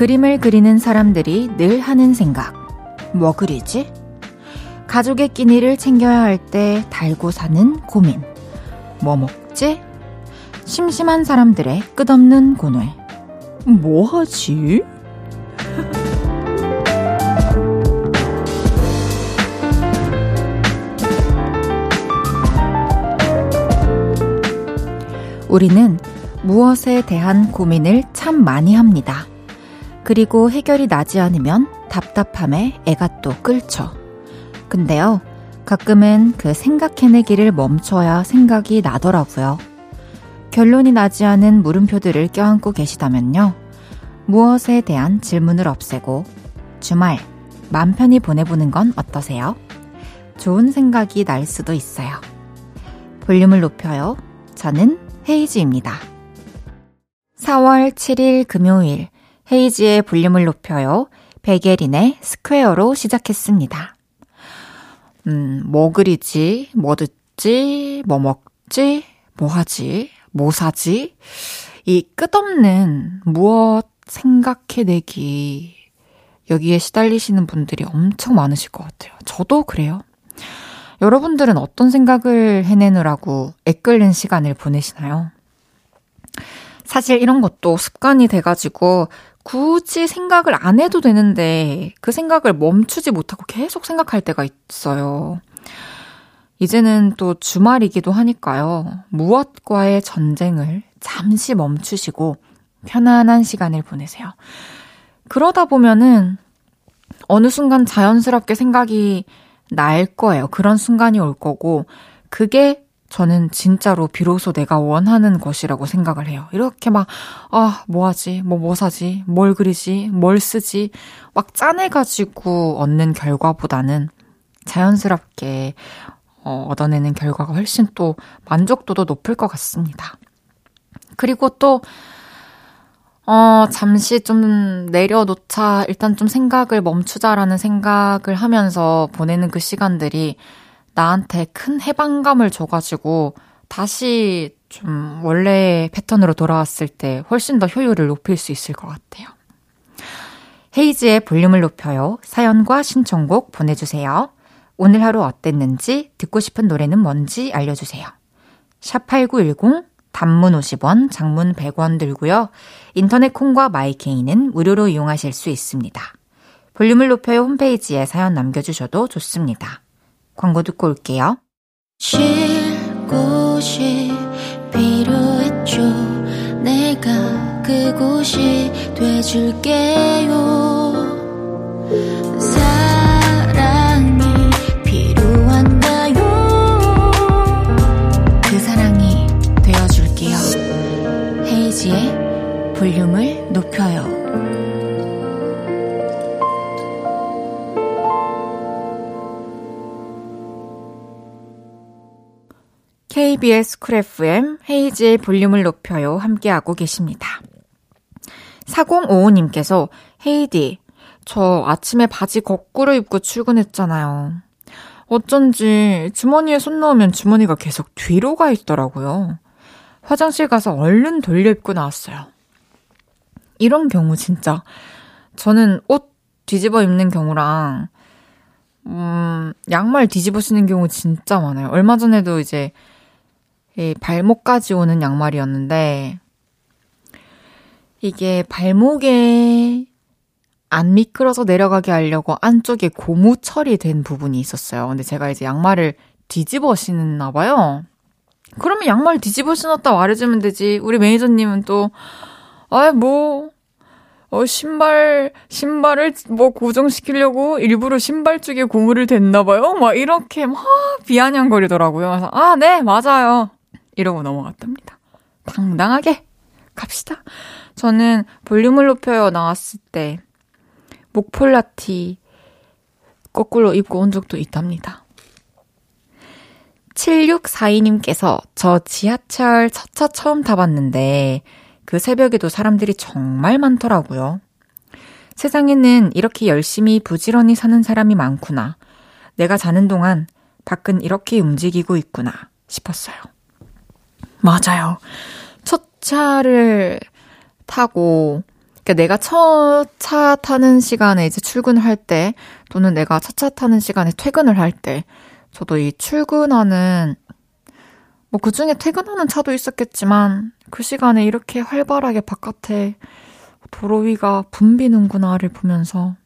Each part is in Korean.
그림을 그리는 사람들이 늘 하는 생각. 뭐 그리지? 가족의 끼니를 챙겨야 할 때 달고 사는 고민. 뭐 먹지? 심심한 사람들의 끝없는 고뇌. 뭐 하지? 우리는 무엇에 대한 고민을 참 많이 합니다. 그리고 해결이 나지 않으면 답답함에 애가 또 끓죠. 근데요, 가끔은 그 생각해내기를 멈춰야 생각이 나더라고요. 결론이 나지 않은 물음표들을 껴안고 계시다면요. 무엇에 대한 질문을 없애고 주말 맘 편히 보내보는 건 어떠세요? 좋은 생각이 날 수도 있어요. 볼륨을 높여요. 저는 헤이즈입니다. 4월 7일 금요일 헤이즈의 볼륨을 높여요. 백예린의 Square로 시작했습니다. 음, 뭐 그리지? 뭐 듣지? 뭐 먹지? 뭐 하지? 뭐 사지? 이 끝없는 무엇 생각해내기. 여기에 시달리시는 분들이 엄청 많으실 것 같아요. 저도 그래요. 여러분들은 어떤 생각을 해내느라고 애끓는 시간을 보내시나요? 사실 이런 것도 습관이 돼가지고 굳이 생각을 안 해도 되는데 그 생각을 멈추지 못하고 계속 생각할 때가 있어요. 이제는 또 주말이기도 하니까요. 무엇과의 전쟁을 잠시 멈추시고 편안한 시간을 보내세요. 그러다 보면은 어느 순간 자연스럽게 생각이 날 거예요. 그런 순간이 올 거고, 그게 저는 진짜로 비로소 내가 원하는 것이라고 생각을 해요. 이렇게 막, 아, 뭐 하지? 뭐, 뭐 사지? 뭘 그리지? 뭘 쓰지? 막 짜내가지고 얻는 결과보다는 자연스럽게 어, 얻어내는 결과가 훨씬 또 만족도도 높을 것 같습니다. 그리고 또, 어, 잠시 좀 내려놓자, 일단 좀 생각을 멈추자라는 생각을 하면서 보내는 그 시간들이 나한테 큰 해방감을 줘가지고 다시 좀 원래의 패턴으로 돌아왔을 때 훨씬 더 효율을 높일 수 있을 것 같아요. 헤이즈의 볼륨을 높여요. 사연과 신청곡 보내주세요. 오늘 하루 어땠는지 듣고 싶은 노래는 뭔지 알려주세요. 샵8910 단문 50원, 장문 100원 들고요. 인터넷 콩과 마이케이는 무료로 이용하실 수 있습니다. 볼륨을 높여요 홈페이지에 사연 남겨주셔도 좋습니다. 광고 듣고 올게요. 쉴 곳이 필요했죠. 내가 그곳이 돼줄게요. 그 볼륨을 KBS 쿨 FM 헤이즈의 볼륨을 높여요 함께하고 계십니다. 4055님께서 헤이디 저 아침에 바지 거꾸로 입고 출근했잖아요. 어쩐지 주머니에 손 넣으면 주머니가 계속 뒤로 가 있더라고요. 화장실 가서 얼른 돌려 입고 나왔어요. 이런 경우 진짜 저는 옷 뒤집어 입는 경우랑 음, 양말 뒤집어 쓰는 경우 진짜 많아요. 얼마 전에도 이제 이 발목까지 오는 양말이었는데 이게 발목에 안 미끄러서 내려가게 하려고 안쪽에 고무 처리된 부분이 있었어요. 근데 제가 이제 양말을 뒤집어 신었나 봐요. 그러면 양말 뒤집어 신었다 말해주면 되지. 우리 매니저님은 또, 아, 뭐, 어, 신발, 신발을 뭐 고정시키려고 일부러 신발 쪽에 고무를 댔나 봐요. 막 이렇게 막 비아냥거리더라고요. 그래서, 아, 네, 맞아요. 이러고 넘어갔답니다. 당당하게 갑시다. 저는 볼륨을 높여요 나왔을 때 목폴라티 거꾸로 입고 온 적도 있답니다. 7642님께서 저 지하철 첫차 처음 타봤는데 그 새벽에도 사람들이 정말 많더라고요. 세상에는 이렇게 열심히 부지런히 사는 사람이 많구나. 내가 자는 동안 밖은 이렇게 움직이고 있구나 싶었어요. 맞아요. 첫 차를 타고 그러니까 내가 첫 차 타는 시간에 이제 출근을 할 때, 또는 내가 첫 차 타는 시간에 퇴근을 할 때, 저도 이 출근하는, 뭐 그 중에 퇴근하는 차도 있었겠지만, 그 시간에 이렇게 활발하게 바깥에 도로 위가 붐비는구나를 보면서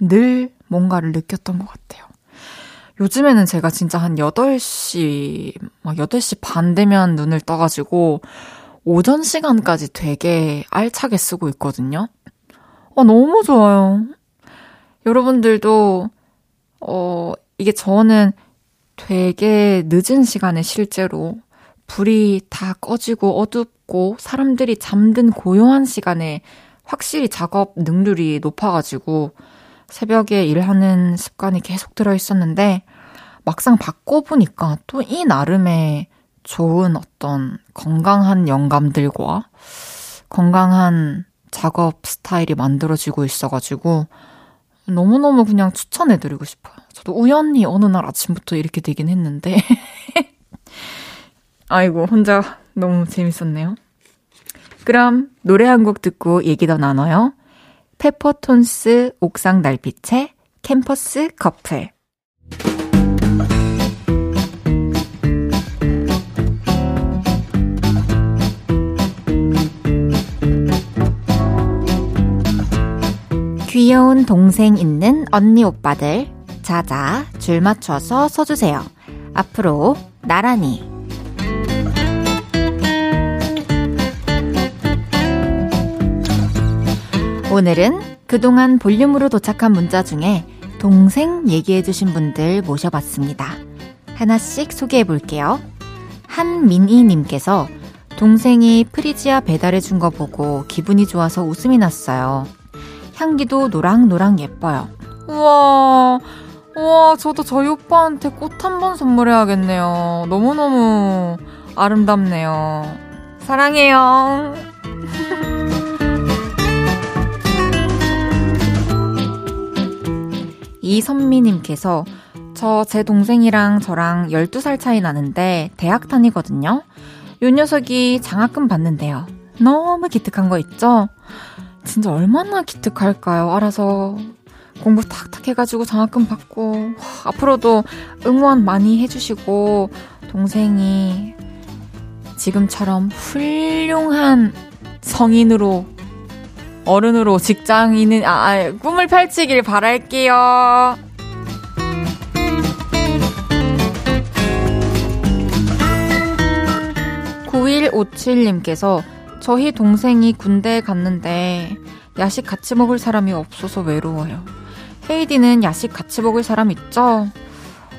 늘 뭔가를 느꼈던 것 같아요. 요즘에는 제가 진짜 한 8시, 막 8시 반 되면 눈을 떠가지고 오전 시간까지 되게 알차게 쓰고 있거든요. 어, 너무 좋아요. 여러분들도, 어, 이게 저는 되게 늦은 시간에 실제로 불이 다 꺼지고 어둡고 사람들이 잠든 고요한 시간에 확실히 작업 능률이 높아가지고 새벽에 일하는 습관이 계속 들어 있었는데 막상 바꿔보니까 또 이 나름의 좋은 어떤 건강한 영감들과 건강한 작업 스타일이 만들어지고 있어가지고 너무너무 그냥 추천해드리고 싶어요. 저도 우연히 어느 날 아침부터 이렇게 되긴 했는데 아이고 혼자 너무 재밌었네요. 그럼 노래 한 곡 듣고 얘기 더 나눠요. 페퍼톤스 옥상 달빛의 캠퍼스 커플. 귀여운 동생 있는 언니 오빠들. 자자, 줄 맞춰서 서주세요. 앞으로 나란히. 오늘은 그동안 볼륨으로 도착한 문자 중에 동생 얘기해주신 분들 모셔봤습니다. 하나씩 소개해 볼게요. 한민희님께서 동생이 프리지아 배달해준 거 보고 기분이 좋아서 웃음이 났어요. 향기도 노랑노랑 예뻐요. 우와, 우와, 저도 저희 오빠한테 꽃 한 번 선물해야겠네요. 너무너무 아름답네요. 사랑해요. 이선미님께서 저 제 동생이랑 저랑 12살 차이 나는데 대학 다니거든요. 요 녀석이 장학금 받는데요. 너무 기특한 거 있죠? 진짜 얼마나 기특할까요? 알아서 공부 탁탁 해가지고 장학금 받고 앞으로도 응원 많이 해주시고 동생이 지금처럼 훌륭한 성인으로 어른으로 직장인은 아, 아 꿈을 펼치길 바랄게요. 9157님께서 저희 동생이 군대에 갔는데 야식 같이 먹을 사람이 없어서 외로워요. 헤이디는 야식 같이 먹을 사람 있죠?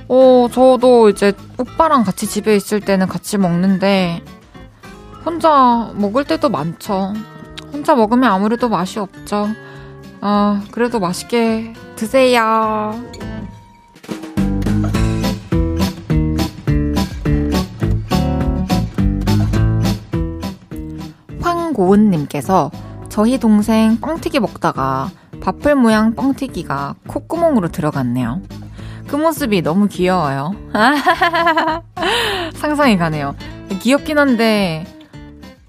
어, 저도 이제 오빠랑 같이 집에 있을 때는 같이 먹는데 혼자 먹을 때도 많죠. 혼자 먹으면 아무래도 맛이 없죠. 아, 그래도 맛있게 드세요. 황고은님께서 저희 동생 뻥튀기 먹다가 밥풀 모양 뻥튀기가 콧구멍으로 들어갔네요. 그 모습이 너무 귀여워요. 상상이 가네요. 귀엽긴 한데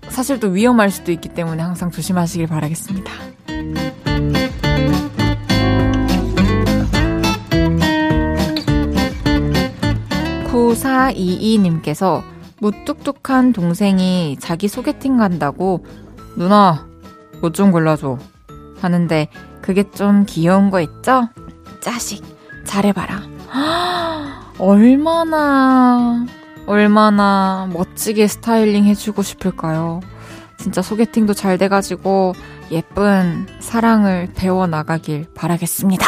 사실 또 위험할 수도 있기 때문에 항상 조심하시길 바라겠습니다. 9422님께서 무뚝뚝한 동생이 자기 소개팅 간다고 누나 옷 좀 골라줘 하는데 그게 좀 귀여운 거 있죠? 자식 잘해봐라 얼마나 얼마나 멋지게 스타일링 해주고 싶을까요? 진짜 소개팅도 잘 돼가지고 예쁜 사랑을 배워나가길 바라겠습니다.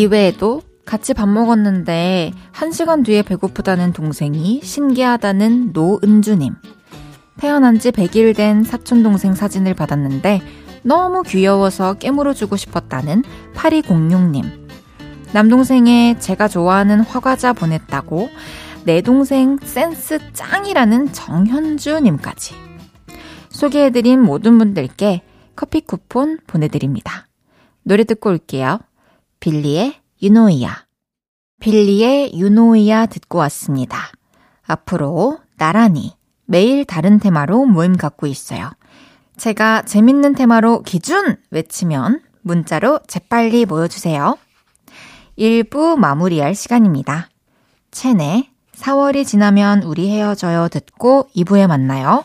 이외에도 같이 밥 먹었는데 한 시간 뒤에 배고프다는 동생이 신기하다는 노은주님. 태어난 지 100일 된 사촌동생 사진을 받았는데 너무 귀여워서 깨물어 주고 싶었다는 8206님. 남동생의 제가 좋아하는 화과자 보냈다고 내 동생 센스 짱이라는 정현주님까지. 소개해드린 모든 분들께 커피 쿠폰 보내드립니다. 노래 듣고 올게요. 빌리의 유노이야. 빌리의 유노이야 듣고 왔습니다. 앞으로 나란히 매일 다른 테마로 모임 갖고 있어요. 제가 재밌는 테마로 기준 외치면 문자로 재빨리 모여주세요. 1부 마무리할 시간입니다. 체내 4월이 지나면 우리 헤어져요 듣고 2부에 만나요.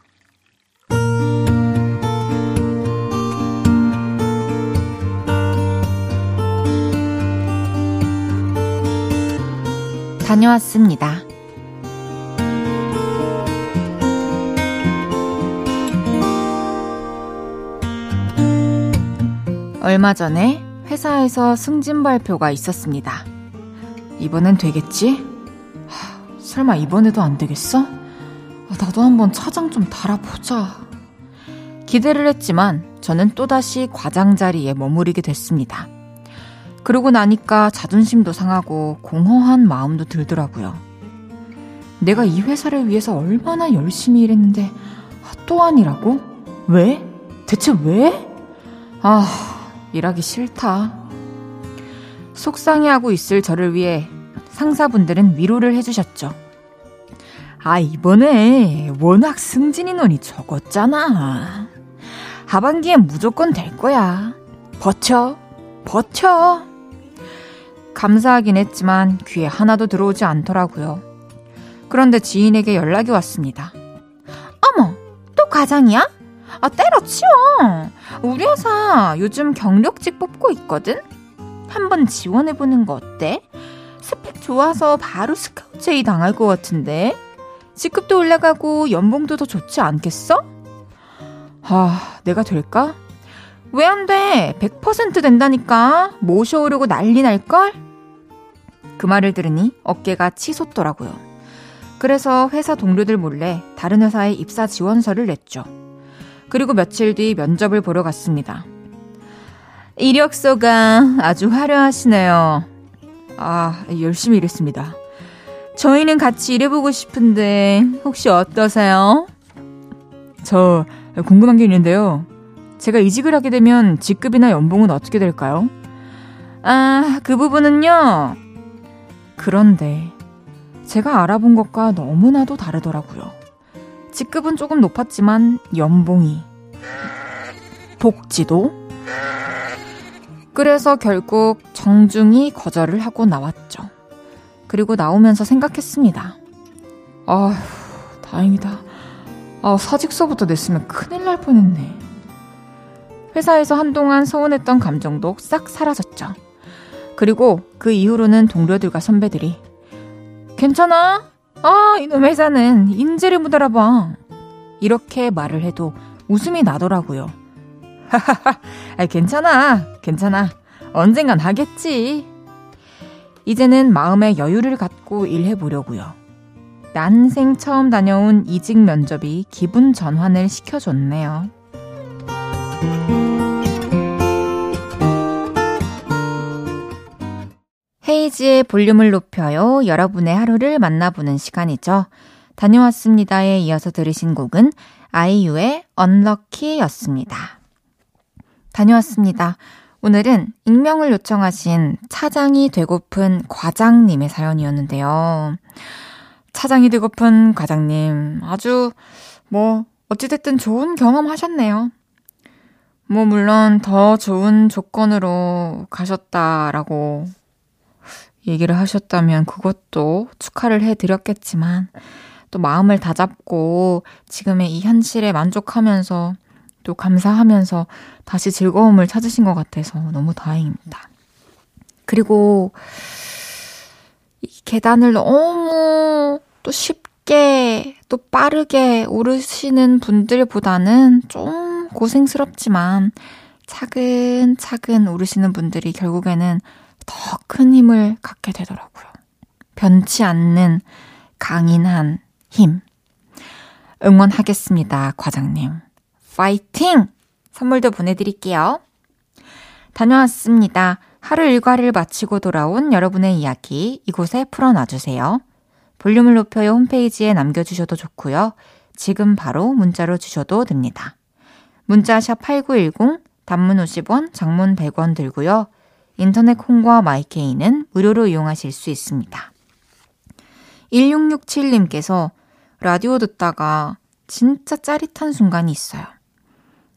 다녀왔습니다. 얼마 전에 회사에서 승진 발표가 있었습니다. 이번엔 되겠지? 하, 설마 이번에도 안 되겠어? 아, 나도 한번 차장 좀 달아보자. 기대를 했지만 저는 또다시 과장 자리에 머무르게 됐습니다. 그러고 나니까 자존심도 상하고 공허한 마음도 들더라고요. 내가 이 회사를 위해서 얼마나 열심히 일했는데 아, 또 아니라고? 왜? 대체 왜? 아, 일하기 싫다. 속상해하고 있을 저를 위해 상사분들은 위로를 해주셨죠. 아, 이번에 워낙 승진 인원이 적었잖아. 하반기엔 무조건 될 거야. 버텨, 버텨. 감사하긴 했지만 귀에 하나도 들어오지 않더라고요. 그런데 지인에게 연락이 왔습니다. 어머, 또 과장이야? 아, 때려치워. 우리 회사 요즘 경력직 뽑고 있거든? 한번 지원해보는 거 어때? 스펙 좋아서 바로 스카우트 제의 당할 것 같은데? 직급도 올라가고 연봉도 더 좋지 않겠어? 아, 내가 될까? 왜 안 돼? 100% 된다니까. 모셔오려고 난리 날걸? 그 말을 들으니 어깨가 치솟더라고요. 그래서 회사 동료들 몰래 다른 회사에 입사 지원서를 냈죠. 그리고 며칠 뒤 면접을 보러 갔습니다. 이력서가 아주 화려하시네요. 아, 열심히 일했습니다. 저희는 같이 일해보고 싶은데 혹시 어떠세요? 저 궁금한 게 있는데요. 제가 이직을 하게 되면 직급이나 연봉은 어떻게 될까요? 아, 그 부분은요. 그런데 제가 알아본 것과 너무나도 다르더라고요. 직급은 조금 높았지만 연봉이 복지도 그래서 결국 정중히 거절을 하고 나왔죠. 그리고 나오면서 생각했습니다. 아휴, 다행이다. 아, 사직서부터 냈으면 큰일 날 뻔했네. 회사에서 한동안 서운했던 감정도 싹 사라졌죠. 그리고 그 이후로는 동료들과 선배들이 괜찮아? 아, 이놈 회사는 인재를 못 알아봐. 이렇게 말을 해도 웃음이 나더라고요. 하하하, 괜찮아, 괜찮아. 언젠간 하겠지. 이제는 마음의 여유를 갖고 일해보려고요. 난생 처음 다녀온 이직 면접이 기분 전환을 시켜줬네요. 헤이지의 볼륨을 높여요. 여러분의 하루를 만나보는 시간이죠. 다녀왔습니다에 이어서 들으신 곡은 아이유의 언럭키였습니다. 다녀왔습니다. 오늘은 익명을 요청하신 차장이 되고픈 과장님의 사연이었는데요. 차장이 되고픈 과장님, 아주, 뭐, 어찌됐든 좋은 경험 하셨네요. 뭐, 물론 더 좋은 조건으로 가셨다라고 얘기를 하셨다면 그것도 축하를 해드렸겠지만 또 마음을 다잡고 지금의 이 현실에 만족하면서 또 감사하면서 다시 즐거움을 찾으신 것 같아서 너무 다행입니다. 그리고 이 계단을 너무 또 쉽게 또 빠르게 오르시는 분들보다는 좀 고생스럽지만 차근차근 오르시는 분들이 결국에는 더 큰 힘을 갖게 되더라고요. 변치 않는 강인한 힘. 응원하겠습니다, 과장님. 파이팅! 선물도 보내드릴게요. 다녀왔습니다. 하루 일과를 마치고 돌아온 여러분의 이야기 이곳에 풀어놔주세요. 볼륨을 높여요 홈페이지에 남겨주셔도 좋고요. 지금 바로 문자로 주셔도 됩니다. 문자 샵 8910 단문 50원, 장문 100원 들고요. 인터넷 콩과 마이케이는 무료로 이용하실 수 있습니다. 1667님께서 라디오 듣다가 진짜 짜릿한 순간이 있어요.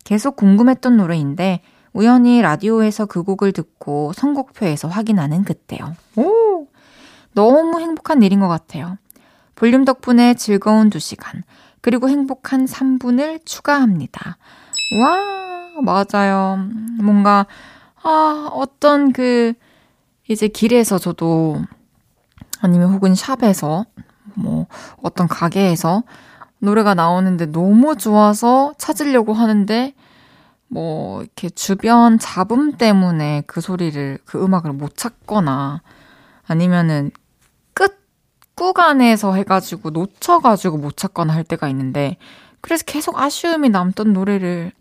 계속 궁금했던 노래인데 우연히 라디오에서 그 곡을 듣고 선곡표에서 확인하는 그때요. 오! 너무 행복한 일인 것 같아요. 볼륨 덕분에 즐거운 2시간, 그리고 행복한 3분을 추가합니다. 와, 맞아요. 뭔가, 아, 어떤 그, 이제 길에서 저도, 아니면 혹은 샵에서, 뭐, 어떤 가게에서 노래가 나오는데 너무 좋아서 찾으려고 하는데, 뭐, 이렇게 주변 잡음 때문에 그 소리를, 그 음악을 못 찾거나, 아니면은 끝 구간에서 해가지고 놓쳐가지고 못 찾거나 할 때가 있는데, 그래서 계속 아쉬움이 남던 노래를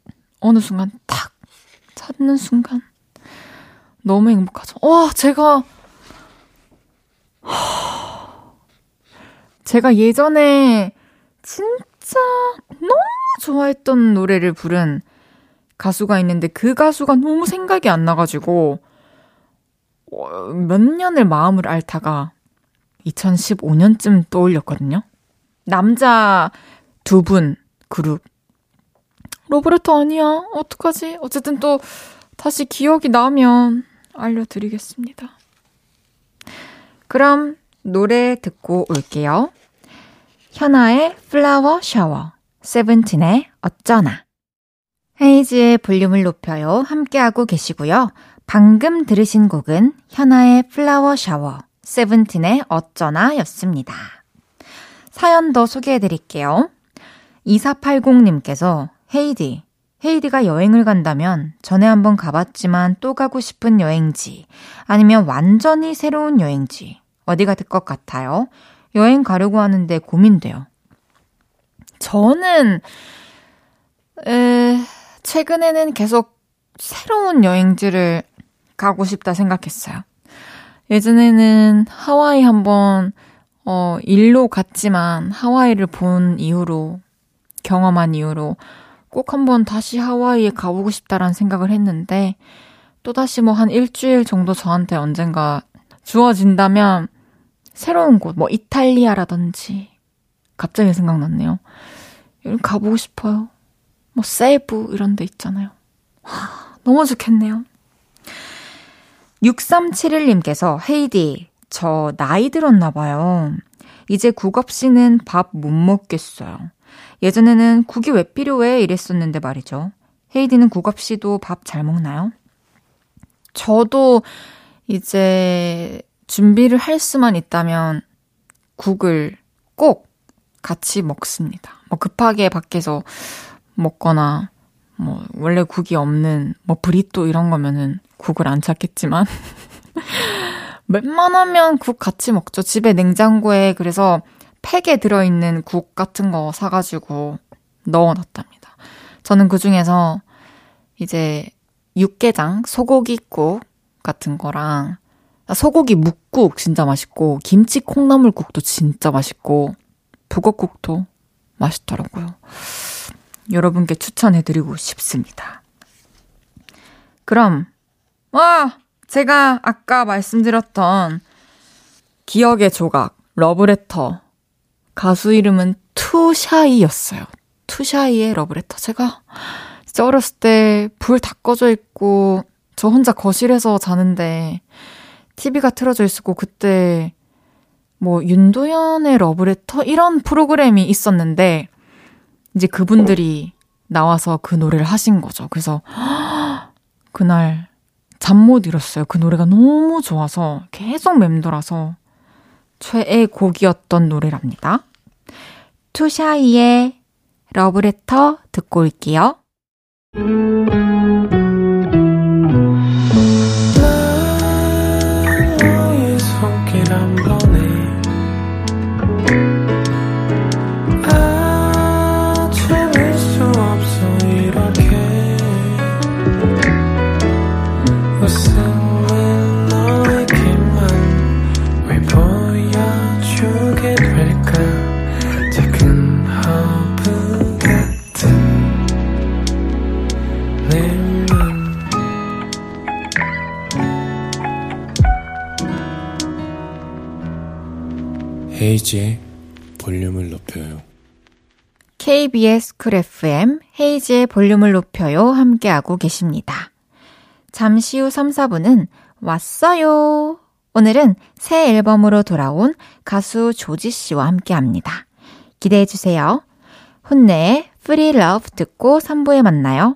어느 순간 탁 찾는 순간 너무 행복하죠. 와, 제가, 제가 예전에 진짜 너무 좋아했던 노래를 부른 가수가 있는데 그 가수가 너무 생각이 안 나가지고 어, 몇 년을 마음을 앓다가 2015년쯤 떠올렸거든요. 남자 두 분 그룹. 로브레토 아니야? 어떡하지? 어쨌든 또 다시 기억이 나면 알려드리겠습니다. 그럼 노래 듣고 올게요. 현아의 플라워 샤워, 세븐틴의 어쩌나. 헤이지의 볼륨을 높여요. 함께하고 계시고요. 방금 들으신 곡은 현아의 플라워 샤워, 세븐틴의 어쩌나 였습니다. 사연 더 소개해 드릴게요. 2480님께서 헤이디, 헤이디가 여행을 간다면 전에 한번 가봤지만 또 가고 싶은 여행지, 아니면 완전히 새로운 여행지, 어디 가 될 것 같아요? 여행 가려고 하는데 고민돼요. 저는, 에, 최근에는 계속 새로운 여행지를 가고 싶다 생각했어요. 예전에는 하와이 한번, 어, 일로 갔지만 하와이를 본 이후로, 경험한 이후로 꼭 한번 다시 하와이에 가보고 싶다라는 생각을 했는데, 또다시 뭐 한 일주일 정도 저한테 언젠가 주어진다면, 새로운 곳, 뭐 이탈리아라든지, 갑자기 생각났네요. 여기 가보고 싶어요. 뭐 세부 이런 데 있잖아요. 와, 너무 좋겠네요. 6371님께서 헤이디, 저 나이 들었나 봐요. 이제 국 없이는 밥 못 먹겠어요. 예전에는 국이 왜 필요해 이랬었는데 말이죠. 헤이디는 국 없이도 밥 잘 먹나요? 저도 이제 준비를 할 수만 있다면 국을 꼭 같이 먹습니다. 뭐 급하게 밖에서 먹거나 뭐 원래 국이 없는 뭐 브리또 이런 거면은 국을 안 찾겠지만 웬만하면 국 같이 먹죠. 집에 냉장고에 그래서 팩에 들어있는 국 같은 거 사가지고 넣어놨답니다. 저는 그 중에서 이제 육개장, 소고기국 같은 거랑 소고기 묵국 진짜 맛있고 김치 콩나물국도 진짜 맛있고 북어국도 맛있더라고요. 여러분께 추천해드리고 싶습니다. 그럼, 와! 제가 아까 말씀드렸던 기억의 조각, 러브레터. 가수 이름은 투샤이였어요. 투샤이의 러브레터. 제가 어렸을 때 불 다 꺼져 있고, 저 혼자 거실에서 자는데, TV가 틀어져 있었고, 그때, 뭐, 윤도현의 러브레터? 이런 프로그램이 있었는데, 이제 그분들이 나와서 그 노래를 하신 거죠. 그래서 그날 잠못 잃었어요. 그 노래가 너무 좋아서 계속 맴돌아서 최애 곡이었던 노래랍니다. 투샤이의 러브레터 듣고 올게요. 헤이지의 볼륨을 높여요. KBS 쿨 FM 헤이지의 볼륨을 높여요 함께하고 계십니다. 잠시 후 3, 4분은 왔어요. 오늘은 새 앨범으로 돌아온 가수 조지 씨와 함께 합니다. 기대해 주세요. 혼내의 Free Love 듣고 3부에 만나요.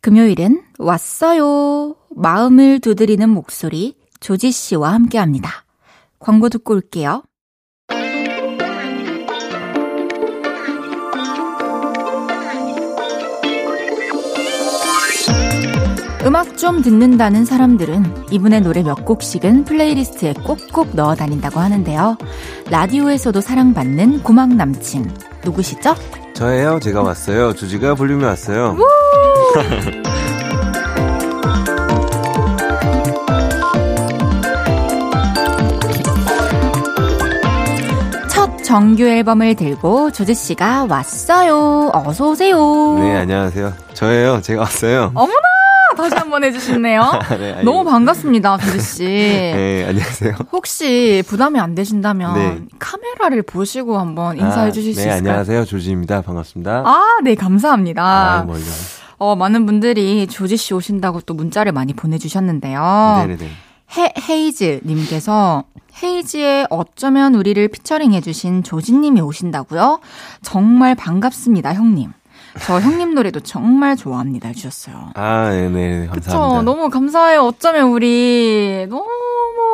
금요일은 왔어요. 마음을 두드리는 목소리 죠지 씨와 함께 합니다. 광고 듣고 올게요. 음악 좀 듣는다는 사람들은 이분의 노래 몇 곡씩은 플레이리스트에 꼭꼭 넣어 다닌다고 하는데요. 라디오에서도 사랑받는 고막 남친. 누구시죠? 저예요. 제가 왔어요. 주지가 볼륨이 왔어요. 첫 정규 앨범을 들고 조지 씨가 왔어요. 어서 오세요. 네, 안녕하세요. 저예요. 제가 왔어요. 어머나 다시 한번 해주시네요. 네, 아니, 너무 반갑습니다, 조지 씨. 네, 안녕하세요. 혹시 부담이 안 되신다면 네. 카메라를 보시고 한번 인사해 아, 주실 수 네, 있을까요? 안녕하세요. 조지입니다. 반갑습니다. 아, 네, 감사합니다. 아, 멀려. 어, 많은 분들이 조지 씨 오신다고 또 문자를 많이 보내주셨는데요. 네네네. 헤, 헤이즈 님께서 헤이즈의 어쩌면 우리를 피처링 해주신 조지님이 오신다고요? 정말 반갑습니다, 형님. 저 형님 노래도 정말 좋아합니다 해주셨어요. 아, 네네. 그쵸. 감사합니다. 너무 감사해요. 어쩌면 우리 너무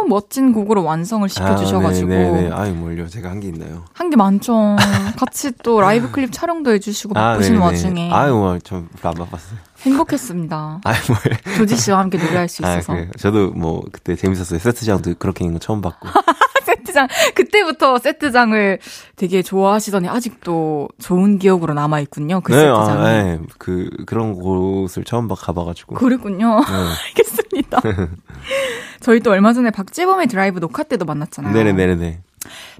멋진 곡으로 완성을 시켜주셔가지고. 아, 네네. 아유, 뭘요. 제가 한 게 있나요? 한 게 많죠. 같이 또 라이브 클립 촬영도 해주시고 바쁘신 네네네. 와중에 아유, 뭐, 좀 별로 안 바빴어요. 행복했습니다. 아유, 뭘. 조지 씨와 함께 노래할 수 아, 있어서. 그래요. 저도 뭐, 그때 재밌었어요. 세트장도 그렇게 있는 거 처음 봤고. 세트장 그때부터 세트장을 되게 좋아하시더니 아직도 좋은 기억으로 남아 있군요. 그 네, 세트장. 아, 네. 그, 그런 곳을 처음 봐, 가봐가지고. 그랬군요. 네. 알겠습니다. 저희 또 얼마 전에 박재범의 드라이브 녹화 때도 만났잖아요. 네네네네.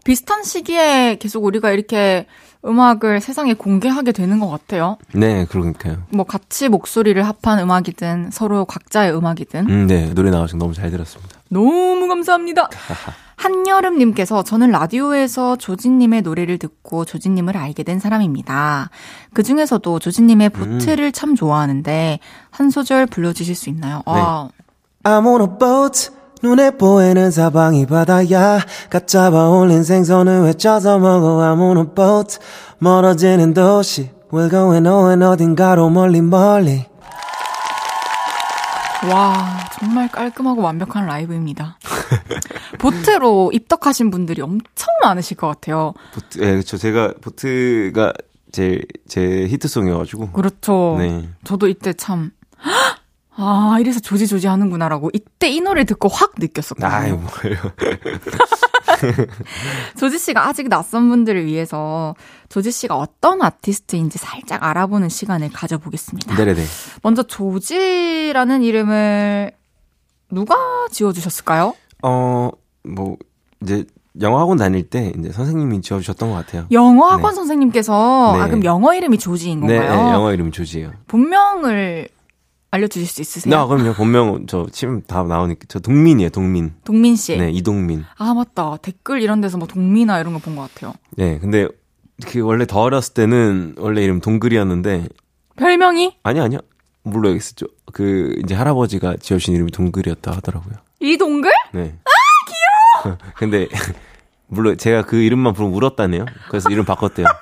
비슷한 시기에 계속 우리가 이렇게 음악을 세상에 공개하게 되는 것 같아요. 네, 그러니까요. 뭐 같이 목소리를 합한 음악이든 서로 각자의 음악이든 음, 네. 노래 나와서 너무 잘 들었습니다. 너무 감사합니다. 한여름님께서 저는 라디오에서 조진님의 노래를 듣고 조진님을 알게 된 사람입니다. 그 중에서도 조진님의 보트를 참 좋아하는데 한 소절 불러주실 수 있나요? 아, I'm on a boat 눈에 보이는 사방이 바다야. 갓 잡아 올린 생선을 외쳐서 먹어. I'm on a boat 멀어지는 도시. We're going nowhere 어딘가로 멀리 멀리 와, 정말 깔끔하고 완벽한 라이브입니다. 보트로 입덕하신 분들이 엄청 많으실 것 같아요. 보트, 예, 그쵸. 제가, 보트가 제, 제 히트송이어가지고. 그렇죠. 네. 저도 이때 참, 아, 이래서 조지조지 하는구나라고 이때 이 노래 듣고 확 느꼈었거든요. 아이, 뭐예요. 조지 씨가 아직 낯선 분들을 위해서 조지 씨가 어떤 아티스트인지 살짝 알아보는 시간을 가져보겠습니다. 네네네. 먼저 조지라는 이름을 누가 지어주셨을까요? 어, 뭐, 이제, 영어학원 다닐 때, 이제 선생님이 지어주셨던 것 같아요. 영어 학원 네. 선생님께서 네. 아 그럼 영어 이름이 조지인 네, 건가요? 네, 영어 이름 조지예요. 본명을 알려주실 수 있으세요? 나 그럼요. 본명 저 지금 다 나오니까 저 동민이에요. 동민. 동민 씨. 네, 이동민. 아 맞다. 댓글 이런 데서 뭐 동민아 이런 거 본 것 같아요. 네, 근데 그 원래 더 어렸을 때는 원래 이름 동글이었는데 별명이 아니 아니요. 모르겠었죠. 그 이제 할아버지가 지어주신 이름이 동글이었다 하더라고요. 이 동글? 네. 아 귀여워. 근데 물론 제가 그 이름만 부르면 울었다네요. 그래서 이름 바꿨대요.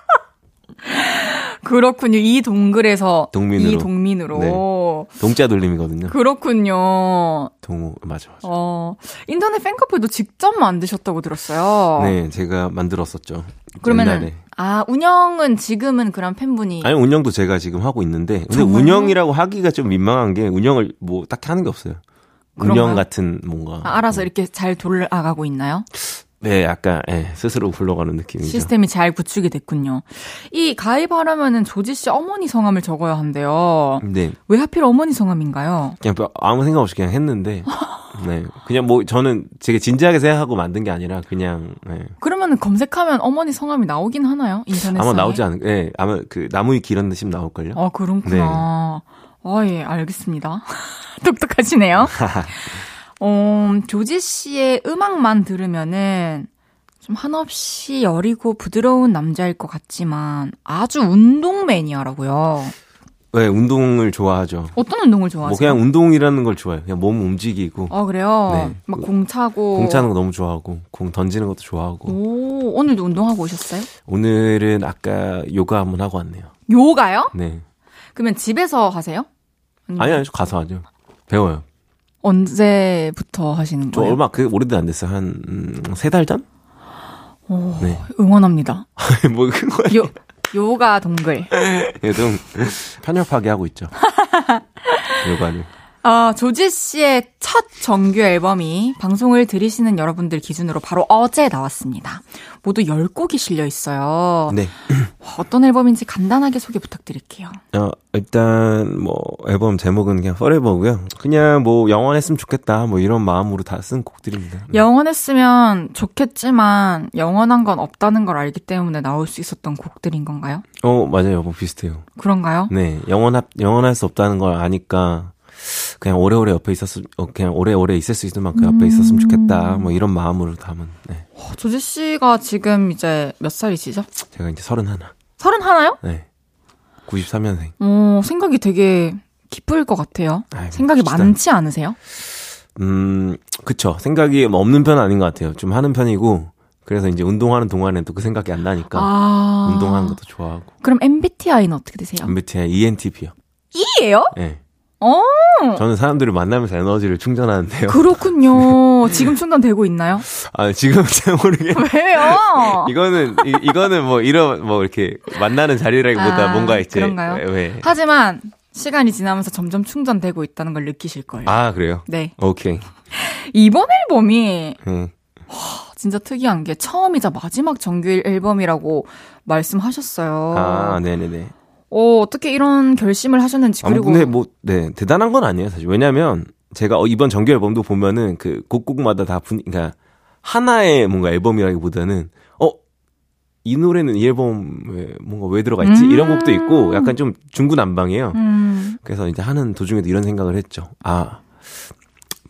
그렇군요. 이 동글에서 동민으로. 이 동민으로. 네. 동자 돌림이거든요. 그렇군요. 동호 맞아 맞아. 어, 인터넷 팬카페도 직접 만드셨다고 들었어요. 네, 제가 만들었었죠. 그러면은 옛날에. 아 운영은 지금은 그런 팬분이 아니 운영도 제가 지금 하고 있는데 근데 정말요? 운영이라고 하기가 좀 민망한 게 운영을 뭐 딱히 하는 게 없어요. 그런가요? 운영 같은 뭔가 아, 알아서 이렇게 잘 돌아가고 있나요? 네, 약간 예, 스스로 굴러가는 느낌이죠. 시스템이 잘 구축이 됐군요. 이 가입하려면은 조지 씨 어머니 성함을 적어야 한대요. 네, 왜 하필 어머니 성함인가요? 그냥 뭐 아무 생각 없이 그냥 했는데 네, 그냥 뭐 저는 되게 진지하게 생각하고 만든 게 아니라 그냥 예. 그러면 검색하면 어머니 성함이 나오긴 하나요? 인터넷 아마 나오지 않을, 예, 아마 그 나무 위키 이런 데 치면 나올 걸요. 어, 그렇구나. 아, 예, 알겠습니다. 똑똑하시네요. 어, 조지 씨의 음악만 들으면은 좀 한없이 여리고 부드러운 남자일 것 같지만 아주 운동 매니아라고요. 네, 운동을 좋아하죠. 어떤 운동을 좋아하세요? 뭐 그냥 운동이라는 걸 좋아해요. 그냥 몸 움직이고 어, 그래요? 네. 막 공 차고. 공 차는 거 너무 좋아하고 공 던지는 것도 좋아하고 오, 오늘도 운동하고 오셨어요? 오늘은 아까 요가 한번 하고 왔네요. 요가요? 네. 그러면 집에서 하세요? 아니 아니 저 가서 하죠. 배워요. 언제부터 하시는 저 거예요? 얼마 그 오래도 안 됐어요. 한세 달 전? 오, 네. 응원합니다. 뭐 그거 요, 요가 동글. 좀 편협하게 하고 있죠. 요가를. 아, 조지 씨의 첫 정규 앨범이 방송을 들으시는 여러분들 기준으로 바로 어제 나왔습니다. 모두 10곡이 실려 있어요. 네. 어떤 앨범인지 간단하게 소개 부탁드릴게요. 어, 일단 뭐 앨범 제목은 그냥 Forever고요. 그냥 뭐 영원했으면 좋겠다 뭐 이런 마음으로 다 쓴 곡들입니다. 네. 영원했으면 좋겠지만 영원한 건 없다는 걸 알기 때문에 나올 수 있었던 곡들인 건가요? 어 맞아요, 뭐 비슷해요. 그런가요? 네, 영원하 영원할 수 없다는 걸 아니까 그냥 오래오래 옆에 있었으 어, 그냥 오래오래 있을 수 있는 만큼 옆에 있었으면 좋겠다 뭐 이런 마음으로 담은. 네, 어, 조지 씨가 지금 이제 몇 살이시죠? 제가 이제 서른 하나. 서른 하나요? 네, 93년생. 어, 생각이 되게 깊을 것 같아요. 아이고, 생각이 진짜. 많지 않으세요? 음, 그쵸. 생각이 뭐 없는 편은 아닌 것 같아요. 좀 하는 편이고, 그래서 이제 운동하는 동안엔 또그 생각이 안 나니까, 아. 운동하는 것도 좋아하고. 그럼 MBTI는 어떻게 되세요? MBTI ENTP요. E예요? 예. 어. 저는 사람들을 만나면서 에너지를 충전하는데요. 그렇군요. 지금 충전되고 있나요? 아, 지금 잘 모르겠 왜요? 이거는, 이, 이거는 뭐, 이런, 뭐, 이렇게, 만나는 자리라기보다 아, 뭔가 이제. 그런가요? 왜, 왜. 하지만 시간이 지나면서 점점 충전되고 있다는 걸 느끼실 거예요. 아, 그래요? 네. 오케이. 이번 앨범이 예. 진짜 특이한 게 처음이자 마지막 정규 앨범이라고 말씀하셨어요. 아, 네네네. 어, 어떻게 이런 결심을 하셨는지 아, 그리고 근데 뭐, 네, 대단한 건 아니에요, 사실. 왜냐면, 제가 어, 이번 정규 앨범도 보면은, 그, 곡곡마다 다 분, 그러니까, 하나의 뭔가 앨범이라기보다는, 어, 이 노래는 이 앨범에 뭔가 왜 들어가 있지? 음. 이런 곡도 있고, 약간 좀 중구난방이에요. 음, 그래서 이제 하는 도중에도 이런 생각을 했죠. 아,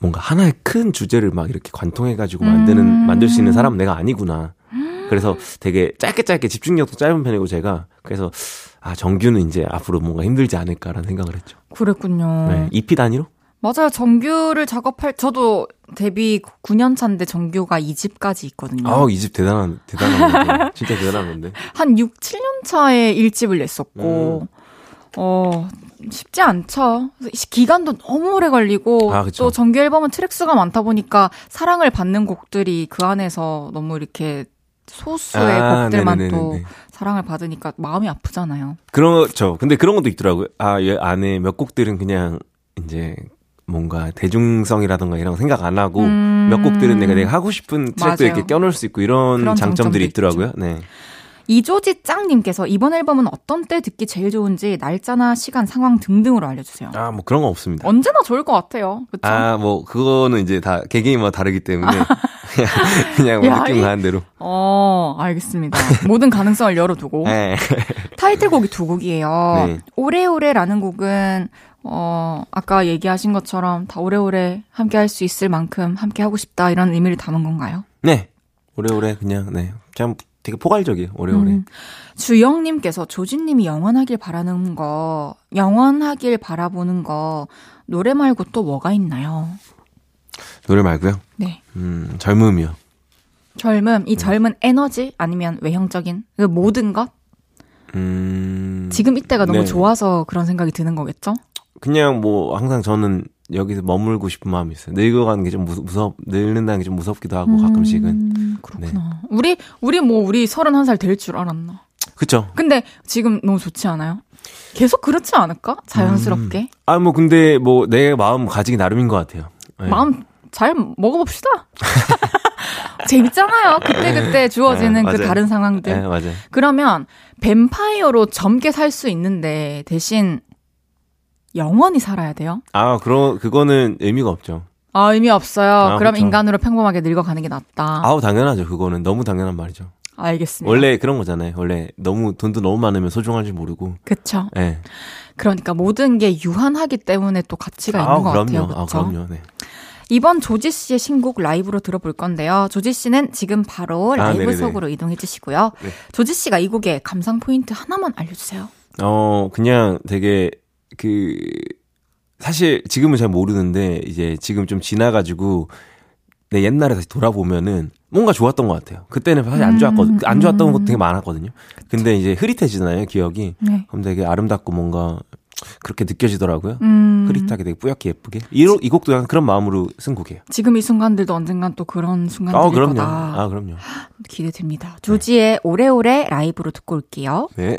뭔가 하나의 큰 주제를 막 이렇게 관통해가지고 만드는, 음. 만들 수 있는 사람은 내가 아니구나. 그래서 되게 짧게 짧게 집중력도 짧은 편이고 제가, 그래서, 아, 정규는 이제 앞으로 뭔가 힘들지 않을까라는 생각을 했죠. 그랬군요. 네. EP 단위로? 맞아요. 정규를 작업할 저도 데뷔 9년 차인데 정규가 2집까지 있거든요. 아우, 이집 대단한, 대단한 건데. 진짜 대단한 건데. 한 6, 7년 차에 1집을 냈었고 음. 어 쉽지 않죠. 기간도 너무 오래 걸리고 아. 또 정규 앨범은 트랙 수가 많다 보니까 사랑을 받는 곡들이 그 안에서 너무 이렇게 소수의 아, 곡들만 네네네네. 또 사랑을 받으니까 마음이 아프잖아요. 그렇죠. 근데 그런 것도 있더라고요. 아, 얘 안에 몇 곡들은 그냥 이제 뭔가 대중성이라던가 이런 거 생각 안 하고 음. 몇 곡들은 내가 내가 하고 싶은 트랙도 맞아요. 이렇게 껴놓을 수 있고 이런 장점들이 있더라고요. 네. 이조지 짱님께서 이번 앨범은 어떤 때 듣기 제일 좋은지 날짜나 시간, 상황 등등으로 알려주세요. 아, 뭐 그런 거 없습니다. 언제나 좋을 것 같아요. 아, 뭐 그거는 이제 다 개개인마다 다르기 때문에 그냥, 그냥 야, 느낌 이- 가는 대로. 어, 알겠습니다. 모든 가능성을 열어두고. 네. 타이틀곡이 두 곡이에요. 네. 오래오래라는 곡은, 어, 아까 얘기하신 것처럼 다 오래오래 함께 할 수 있을 만큼 함께 하고 싶다 이런 의미를 담은 건가요? 네. 오래오래 그냥, 네. 참 되게 포괄적이에요. 오래오래. 음. 주영님께서 조진님이 영원하길 바라는 거, 영원하길 바라보는 거, 노래 말고 또 뭐가 있나요? 노래 말고요. 네. 음, 젊음이요. 젊음, 이 젊은 에너지 아니면 외형적인 그 모든 것? 음. 지금 이때가 너무 네. 좋아서 그런 생각이 드는 거겠죠? 그냥 뭐 항상 저는 여기서 머물고 싶은 마음이 있어요. 늙어가는 게 좀 무섭, 늙는다는 게 좀 무섭기도 하고 가끔씩은. 음, 그렇구나. 우리 우리 뭐 우리 31살 될 줄 알았나? 그쵸? 근데 지금 너무 좋지 않아요? 계속 그렇지 않을까? 자연스럽게. 아, 뭐 근데 뭐 내 마음 가지기 나름인 것 같아요. 네. 마음 잘 먹어봅시다. 재밌잖아요. 그때그때 주어지는 네, 그 맞아요. 다른 상황들. 네, 맞아요. 그러면 뱀파이어로 젊게 살 수 있는데 대신 영원히 살아야 돼요? 아, 그런, 그거는 의미가 없죠. 아, 의미 없어요. 아, 그럼 그쵸. 인간으로 평범하게 늙어가는 게 낫다. 아우, 당연하죠. 그거는. 너무 당연한 말이죠. 알겠습니다. 원래 그런 거잖아요. 원래 너무, 돈도 너무 많으면 소중할 줄 모르고. 그쵸. 예. 그러니까 모든 게 유한하기 때문에 또 가치가 아, 있는 것 그럼요. 같아요. 아, 그쵸? 그럼요. 네. 이번 조지 씨의 신곡 라이브로 들어볼 건데요. 조지 씨는 지금 바로 아, 라이브 네네네. 속으로 이동해 주시고요. 네. 조지 씨가 이 곡의 감상 포인트 하나만 알려주세요. 어, 그냥 되게, 그, 사실 지금은 잘 모르는데, 이제 지금 좀 지나가지고, 내 옛날에 다시 돌아보면은 뭔가 좋았던 것 같아요. 그때는 사실 안 좋았거든. 안 좋았던 것도 되게 많았거든요. 근데 이제 흐릿해지잖아요, 기억이. 네. 그럼 되게 아름답고 뭔가 그렇게 느껴지더라고요. 음, 흐릿하게 되게 뿌옇게 예쁘게. 이, 이 곡도 약간 그런 마음으로 쓴 곡이에요. 지금 이 순간들도 언젠간 또 그런 순간들일 아, 그럼요. 거다. 아, 그럼요. 기대됩니다. 조지의 오래오래 라이브로 듣고 올게요. 네.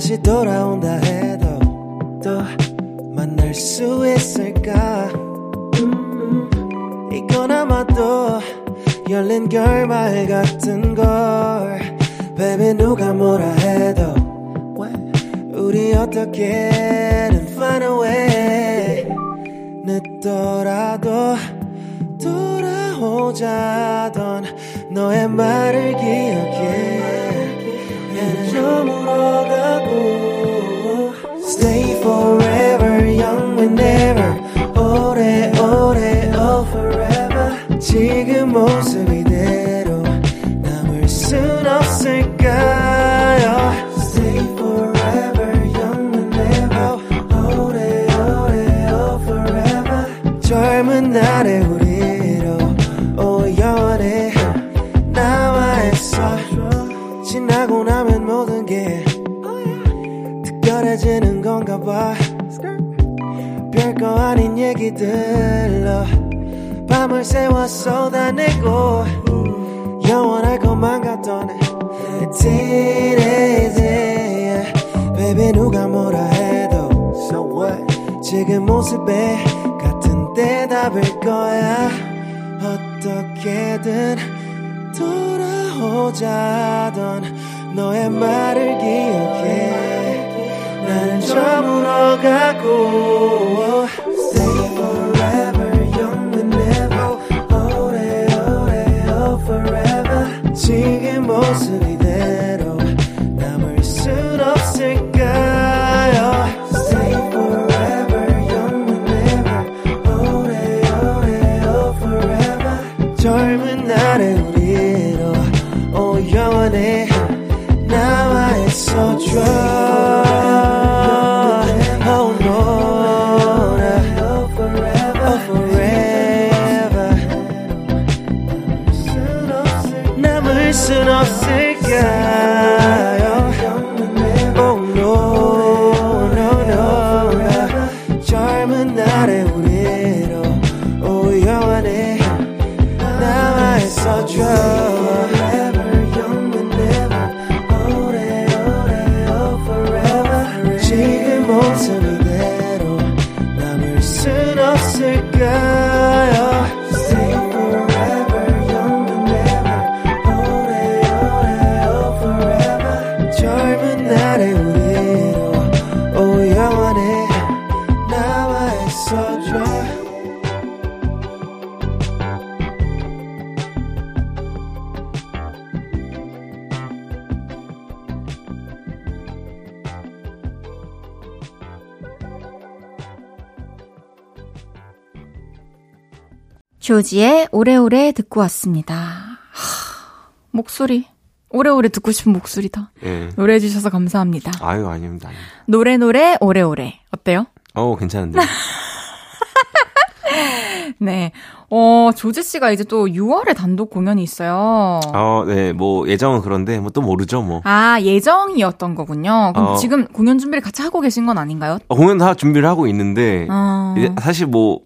다시 돌아온다 해도 또 만날 수 있을까? 음, 이건 아마도 열린 결말 같은 걸. Baby 누가 뭐라 해도 우리 어떻게든 find a way. 늦더라도 돌아오자던 너의 말을 기억해 forever young whenever 오래오래 oh forever 지금 모습 건가 봐. 별거 아닌 얘기들로 밤을 새워 쏟아내고 영원할 것만 같던 teenage yeah. baby 누가 뭐라 해도 so what? 지금 모습에 같은 대답일 거야. 어떻게든 돌아오자던 너의 말을 기억해 나는 저물어 가고 Stay forever young and never 오래오래 oh forever 지금 모습 이대로 젊은 날의 우리로 오영원히 남아 있어줘. 조지의 오래오래 듣고 왔습니다. 하, 목소리. 오래오래 듣고 싶은 목소리다. 예. 노래해 주셔서 감사합니다. 아유, 아닙니다. 아닙니다. 노래 노래 오래오래. 어때요? 어, 괜찮은데. 네. 어, 조지 씨가 이제 또 6월에 단독 공연이 있어요. 어, 네, 뭐, 예정은 그런데, 뭐, 또 모르죠, 뭐. 아, 예정이었던 거군요. 그럼 어. 지금 공연 준비를 같이 하고 계신 건 아닌가요? 어, 공연 다 준비를 하고 있는데, 어. 사실 뭐,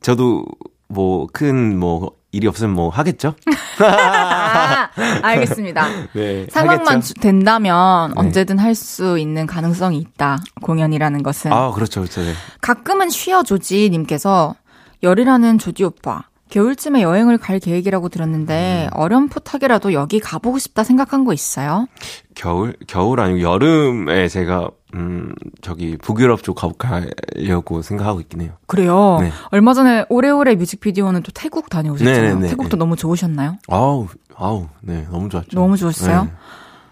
저도, 뭐, 큰, 뭐, 일이 없으면 뭐, 하겠죠? 아, 알겠습니다. 네. 상황만 하겠죠? 주- 된다면 네. 언제든 할수 있는 가능성이 있다. 공연이라는 것은. 아, 그렇죠, 그렇죠. 네. 가끔은 쉬어 조지 님께서 열이라는 조지 오빠. 겨울쯤에 여행을 갈 계획이라고 들었는데 음. 어렴풋하게라도 여기 가보고 싶다 생각한 거 있어요? 겨울, 겨울 아니고 여름에 제가, 음, 저기, 북유럽 쪽 가, 가려고 생각하고 있긴 해요. 그래요. 네. 얼마 전에 오래오래 뮤직비디오는 또 태국 다녀오셨잖아요. 네네네. 태국도 너무 좋으셨나요? 아우, 아우, 네, 너무 좋았죠. 너무 좋았어요. 네.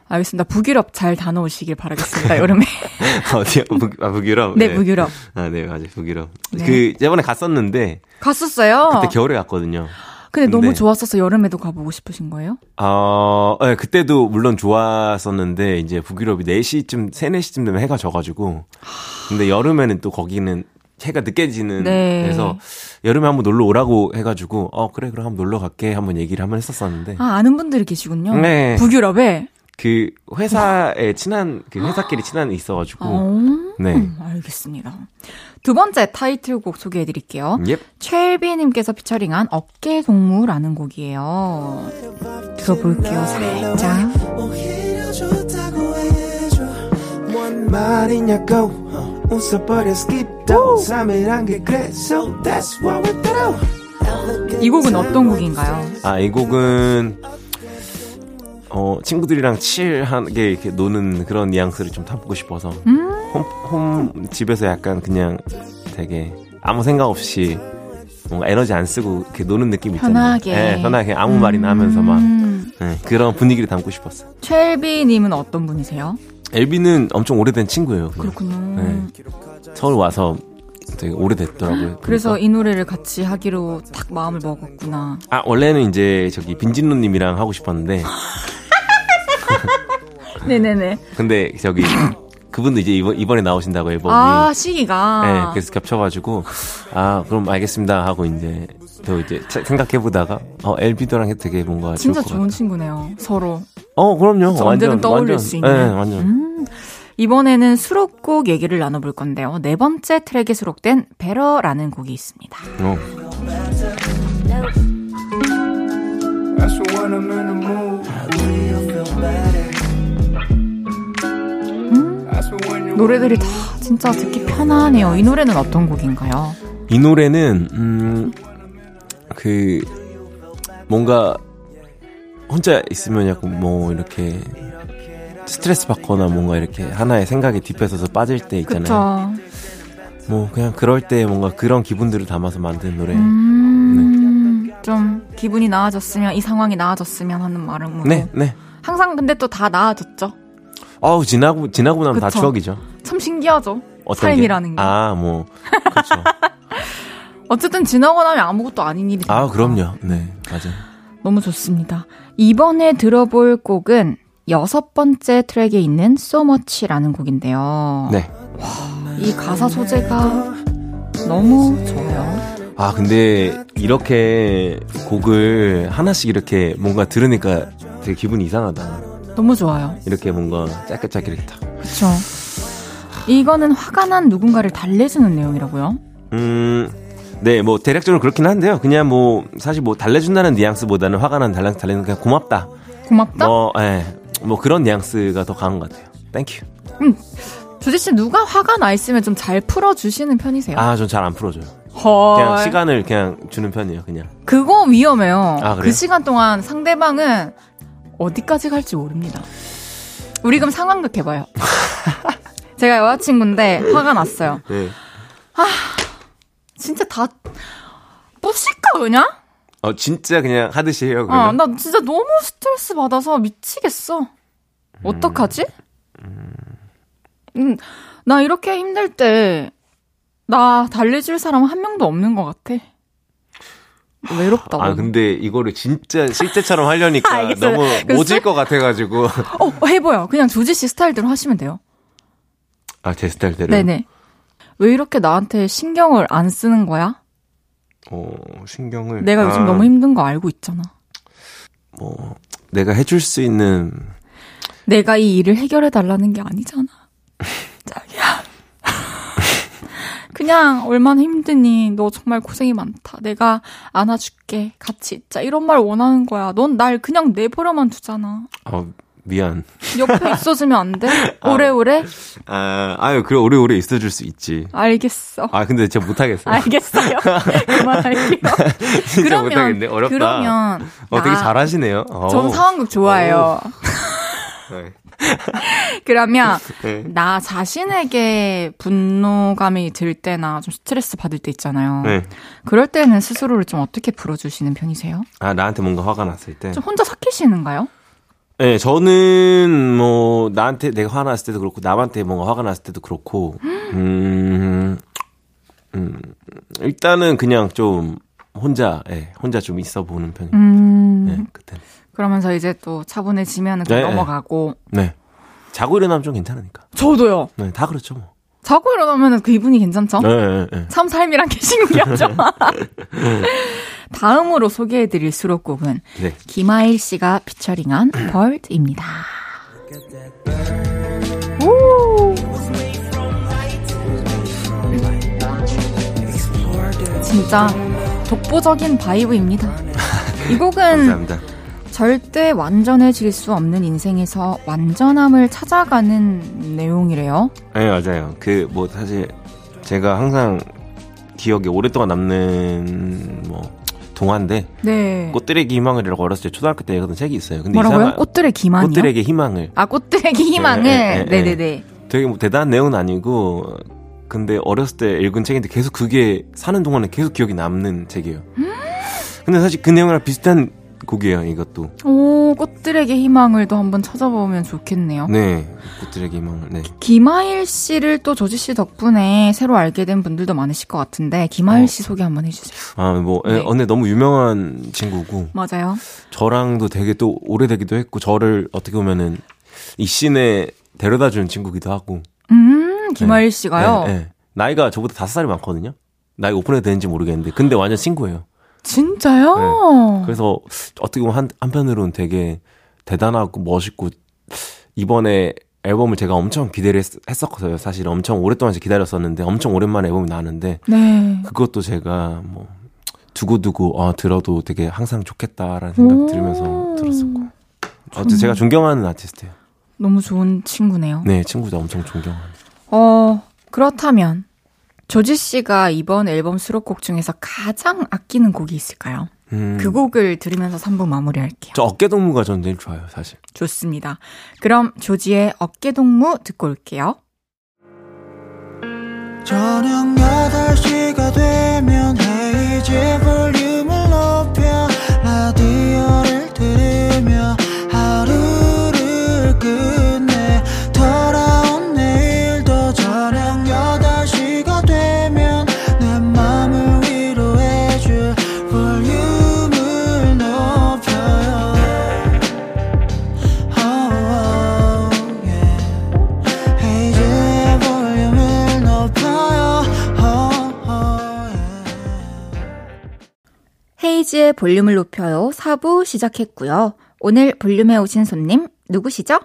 알겠습니다. 북유럽 잘 다녀오시길 바라겠습니다. 여름에. 어디요? 북, 아, 북유럽? 네, 북유럽. 아, 네, 맞아요. 북유럽. 네. 그, 저번에 갔었는데, 갔었어요. 그때 겨울에 갔거든요. 근데 너무 근데- 좋았어서 여름에도 가보고 싶으신 거예요? 어, 네, 그때도 물론 좋았었는데, 이제 북유럽이 4시쯤, 3, 4시쯤 되면 해가 져가지고, 근데 여름에는 또 거기는 해가 늦게 지는, 네. 그래서 여름에 한번 놀러 오라고 해가지고, 어, 그래, 그럼 한번 놀러 갈게. 한번 얘기를 한번 했었었는데, 아, 아는 분들이 계시군요. 네. 북유럽에. 그 회사에 친한, 그 회사끼리 친한 애 있어가지고, 어, 네. 알겠습니다. 두 번째 타이틀곡 소개해 드릴게요. 예. 최일비님께서 피처링한 어깨 동무라는 곡이에요. 들어볼게요, 살짝. 말이냐고 어, 웃어버려 skip도 3일한 게 그래서 that's what we do 이 곡은 어떤 곡인가요? 아, 이 곡은, 어, 친구들이랑 칠하게 이렇게 노는 그런 뉘앙스를 좀 담고 싶어서, 음. 홈, 홈, 집에서 약간 그냥 되게 아무 생각 없이 뭔가 에너지 안 쓰고 이렇게 노는 느낌 있잖아요. 편하게. 네, 편하게 아무 말이나 하면서 막, 음. 네, 그런 분위기를 담고 싶었어요. 최일비님은 어떤 분이세요? 엘비는 엄청 오래된 친구예요. 그냥. 그렇군요. 네. 서울 와서 되게 오래됐더라고요. 그래서 그러니까. 이 노래를 같이 하기로 딱 마음을 먹었구나. 아, 원래는 이제 저기 빈진루님이랑 하고 싶었는데, 네네네. 근데 저기 그분도 이제 이번, 이번에 나오신다고 앨범이. 아, 시기가. 네, 그래서 겹쳐가지고 아 그럼 알겠습니다 하고 이제 또 이제 차- 생각해보다가 어 엘비도랑 해도 되게 뭔가 진짜 좋을 것 좋은 같아. 친구네요. 서로. 어 그럼요. 완전 언제든 떠올릴 완전, 수 있는. 네, 완전. 음. 이번에는 수록곡 얘기를 나눠볼 건데요. 네 번째 트랙에 수록된 베러라는 곡이 있습니다. 어. 노래들이 다 진짜 듣기 편하네요. 이 노래는 어떤 곡인가요? 이 노래는 음 그 뭔가 혼자 있으면 약간 뭐 이렇게 스트레스 받거나 뭔가 이렇게 하나의 생각에 딥해서서 빠질 때 있잖아요. 그쵸. 뭐 그냥 그럴 때 뭔가 그런 기분들을 담아서 만든 노래. 음, 좀 기분이 나아졌으면, 이 상황이 나아졌으면 하는 마음으로. 네, 네. 항상 근데 또 다 나아졌죠? 어우 지나고 지나고 나면 다 그쵸. 추억이죠. 참 신기하죠? 삶이라는 게. 아, 뭐 그렇죠. 어쨌든 지나고 나면 아무것도 아닌 일이 아. 그럼요. 네, 맞아요. 너무 좋습니다. 이번에 들어볼 곡은 여섯 번째 트랙에 있는 So Much라는 곡인데요. 네. 이 가사 소재가 너무 좋아요. 아, 근데 이렇게 곡을 하나씩 이렇게 뭔가 들으니까 되게 기분이 이상하다. 너무 좋아요. 이렇게 뭔가 짧게 짧게 이렇게 딱. 그쵸. 이거는 화가 난 누군가를 달래주는 내용이라고요? 음, 네, 뭐 대략적으로 그렇긴 한데요. 그냥 뭐 사실 뭐 달래준다는 뉘앙스보다는 화가 난 달래 달래는 그냥 고맙다. 고맙다? 뭐, 예, 뭐 그런 뉘앙스가 더 강한 것 같아요. Thank you. 죠지 씨 누가 화가 나 있으면 좀 잘 풀어주시는 편이세요? 아, 전 잘 안 풀어줘요. 헐. 그냥 시간을 그냥 주는 편이에요, 그냥. 그거 위험해요. 아, 그래요? 그 시간 동안 상대방은 어디까지 갈지 모릅니다. 우리 그럼 상황극 해봐요. 제가 여자친구인데 화가 났어요. 네. 진짜 다 뿌실까 그냥? 어, 진짜 그냥 하듯이 해요, 아, 그러면. 나 진짜 너무 스트레스 받아서 미치겠어. 어떡하지? 음, 나 이렇게 힘들 때, 나 달래줄 사람 한 명도 없는 것 같아. 외롭다고. 아, 근데 이거를 진짜 실제처럼 하려니까 알겠어요. 너무 모질 것 같아가지고. 어, 해봐요. 그냥 조지 씨 스타일대로 하시면 돼요. 아, 제 스타일대로. 네네. 왜 이렇게 나한테 신경을 안 쓰는 거야? 어, 신경을. 내가 요즘 아, 너무 힘든 거 알고 있잖아. 뭐, 내가 해줄 수 있는. 내가 이 일을 해결해 달라는 게 아니잖아. 자기야. 그냥 얼마나 힘드니. 너 정말 고생이 많다. 내가 안아줄게. 같이 있자. 이런 말 원하는 거야. 넌 날 그냥 내버려만 두잖아. 어, 미안. 옆에 있어주면 안 돼? 오래오래? 아, 아유, 그래, 오래오래 있어줄 수 있지. 알겠어. 아, 근데 제가 못하겠어요. 알겠어요. 그만할게요. 진짜 못하겠네. 어렵다. 그러면 어, 되게 나- 잘하시네요. 어. 전 상황극 좋아해요. 네. 그러면 네. 나 자신에게 분노감이 들 때나 좀 스트레스 받을 때 있잖아요. 네. 그럴 때는 스스로를 좀 어떻게 풀어주시는 편이세요? 아, 나한테 뭔가 화가 났을 때. 좀 혼자 삭히시는가요? 네, 저는 뭐 나한테 내가 화났을 때도 그렇고 남한테 뭔가 화가 났을 때도 그렇고 음, 음 일단은 그냥 좀 혼자 예, 혼자 좀 있어 보는 편이에요. 음, 네, 그때. 그러면서 이제 또 차분해지면 그냥 네. 넘어가고. 네. 자고 일어나면 좀 괜찮으니까. 저도요. 네, 다 그렇죠 뭐. 자고 일어나면 그 기분이 괜찮죠? 네, 네, 네. 참 삶이란 게 신기하죠? 다음으로 소개해드릴 수록곡은 네. 김하일 씨가 피처링한 벌드입니다. 오! 진짜 독보적인 바이브입니다. 이 곡은 감사합니다. 절대 완전해질 수 없는 인생에서 완전함을 찾아가는 내용이래요. 네, 맞아요. 그 뭐 사실 제가 항상 기억에 오랫동안 남는 뭐 동화인데 네. 꽃들에게 희망을이라고 어렸을 때 초등학교 때 읽었던 책이 있어요. 근데 뭐라고요? 이상한 꽃들의 기만이요? 꽃들에게 희망을 아, 꽃들에게 희망을. 네, 네, 네, 네. 네 네 네. 되게 뭐 대단한 내용은 아니고 근데 어렸을 때 읽은 책인데 계속 그게 사는 동안에 계속 기억이 남는 책이에요. 근데 사실 그 내용이랑 비슷한 곡이에요, 이것도. 오, 꽃들에게 희망을도 한번 찾아보면 좋겠네요. 네. 꽃들에게 희망을. 네. 김하일 씨를 또 조지 씨 덕분에 새로 알게 된 분들도 많으실 것 같은데 김하일 어. 씨 소개 한번 해주세요. 아, 뭐, 예, 네. 어, 근데 너무 유명한 친구고, 맞아요. 저랑도 되게 또 오래되기도 했고, 저를 어떻게 보면은 이 씬에 데려다 준 친구기도 하고. 음, 김하일 씨가요. 네, 네. 나이가 저보다 다섯 살이 많거든요? 나이가 오픈해도 되는지 모르겠는데. 근데 완전 친구예요. 진짜요? 그래서 어떻게 보면 한, 한편으로는 되게 대단하고 멋있고 이번에 앨범을 제가 엄청 기대를 했, 했었거든요. 사실 엄청 오랫동안 기다렸었는데 엄청 오랜만에 앨범이 나왔는데 네. 그것도 제가 뭐 두고두고 아 들어도 되게 항상 좋겠다라는 생각 오. 들으면서 들었었고 어쨌든 제가 존경하는 아티스트예요. 너무 좋은 친구네요. 네 친구도 엄청 존경하는. 어, 그렇다면 조지 씨가 이번 앨범 수록곡 중에서 가장 아끼는 곡이 있을까요? 음, 그 곡을 들으면서 3부 마무리할게요. 저 어깨 동무가 전 제일 좋아요 사실. 좋습니다. 그럼 조지의 어깨동무 듣고 올게요. 저녁 8시가 되면 헤이즈 볼륨 볼륨을 높여요. 4부 시작했고요. 오늘 볼륨에 오신 손님 누구시죠?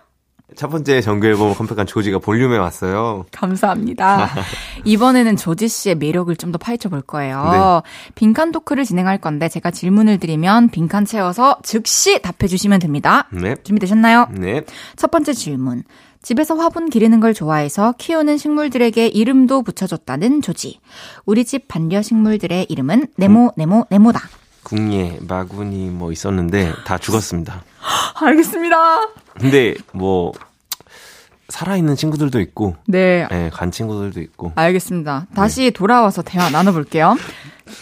첫 번째 정규 앨범을 컴팩한 조지가 볼륨에 왔어요. 감사합니다. 이번에는 조지 씨의 매력을 좀 더 파헤쳐 볼 거예요. 빈칸 토크를 진행할 건데 제가 질문을 드리면 빈칸 채워서 즉시 답해 주시면 됩니다. 네. 준비되셨나요? 네. 첫 번째 질문. 집에서 화분 기르는 걸 좋아해서 키우는 식물들에게 이름도 붙여줬다는 조지. 우리 집 반려 식물들의 이름은 네모, 네모, 네모다. 궁예, 마구니 뭐 있었는데 다 죽었습니다. 알겠습니다. 근데 뭐 살아있는 친구들도 있고, 네, 예, 간 친구들도 있고. 알겠습니다. 다시 돌아와서 대화 나눠볼게요.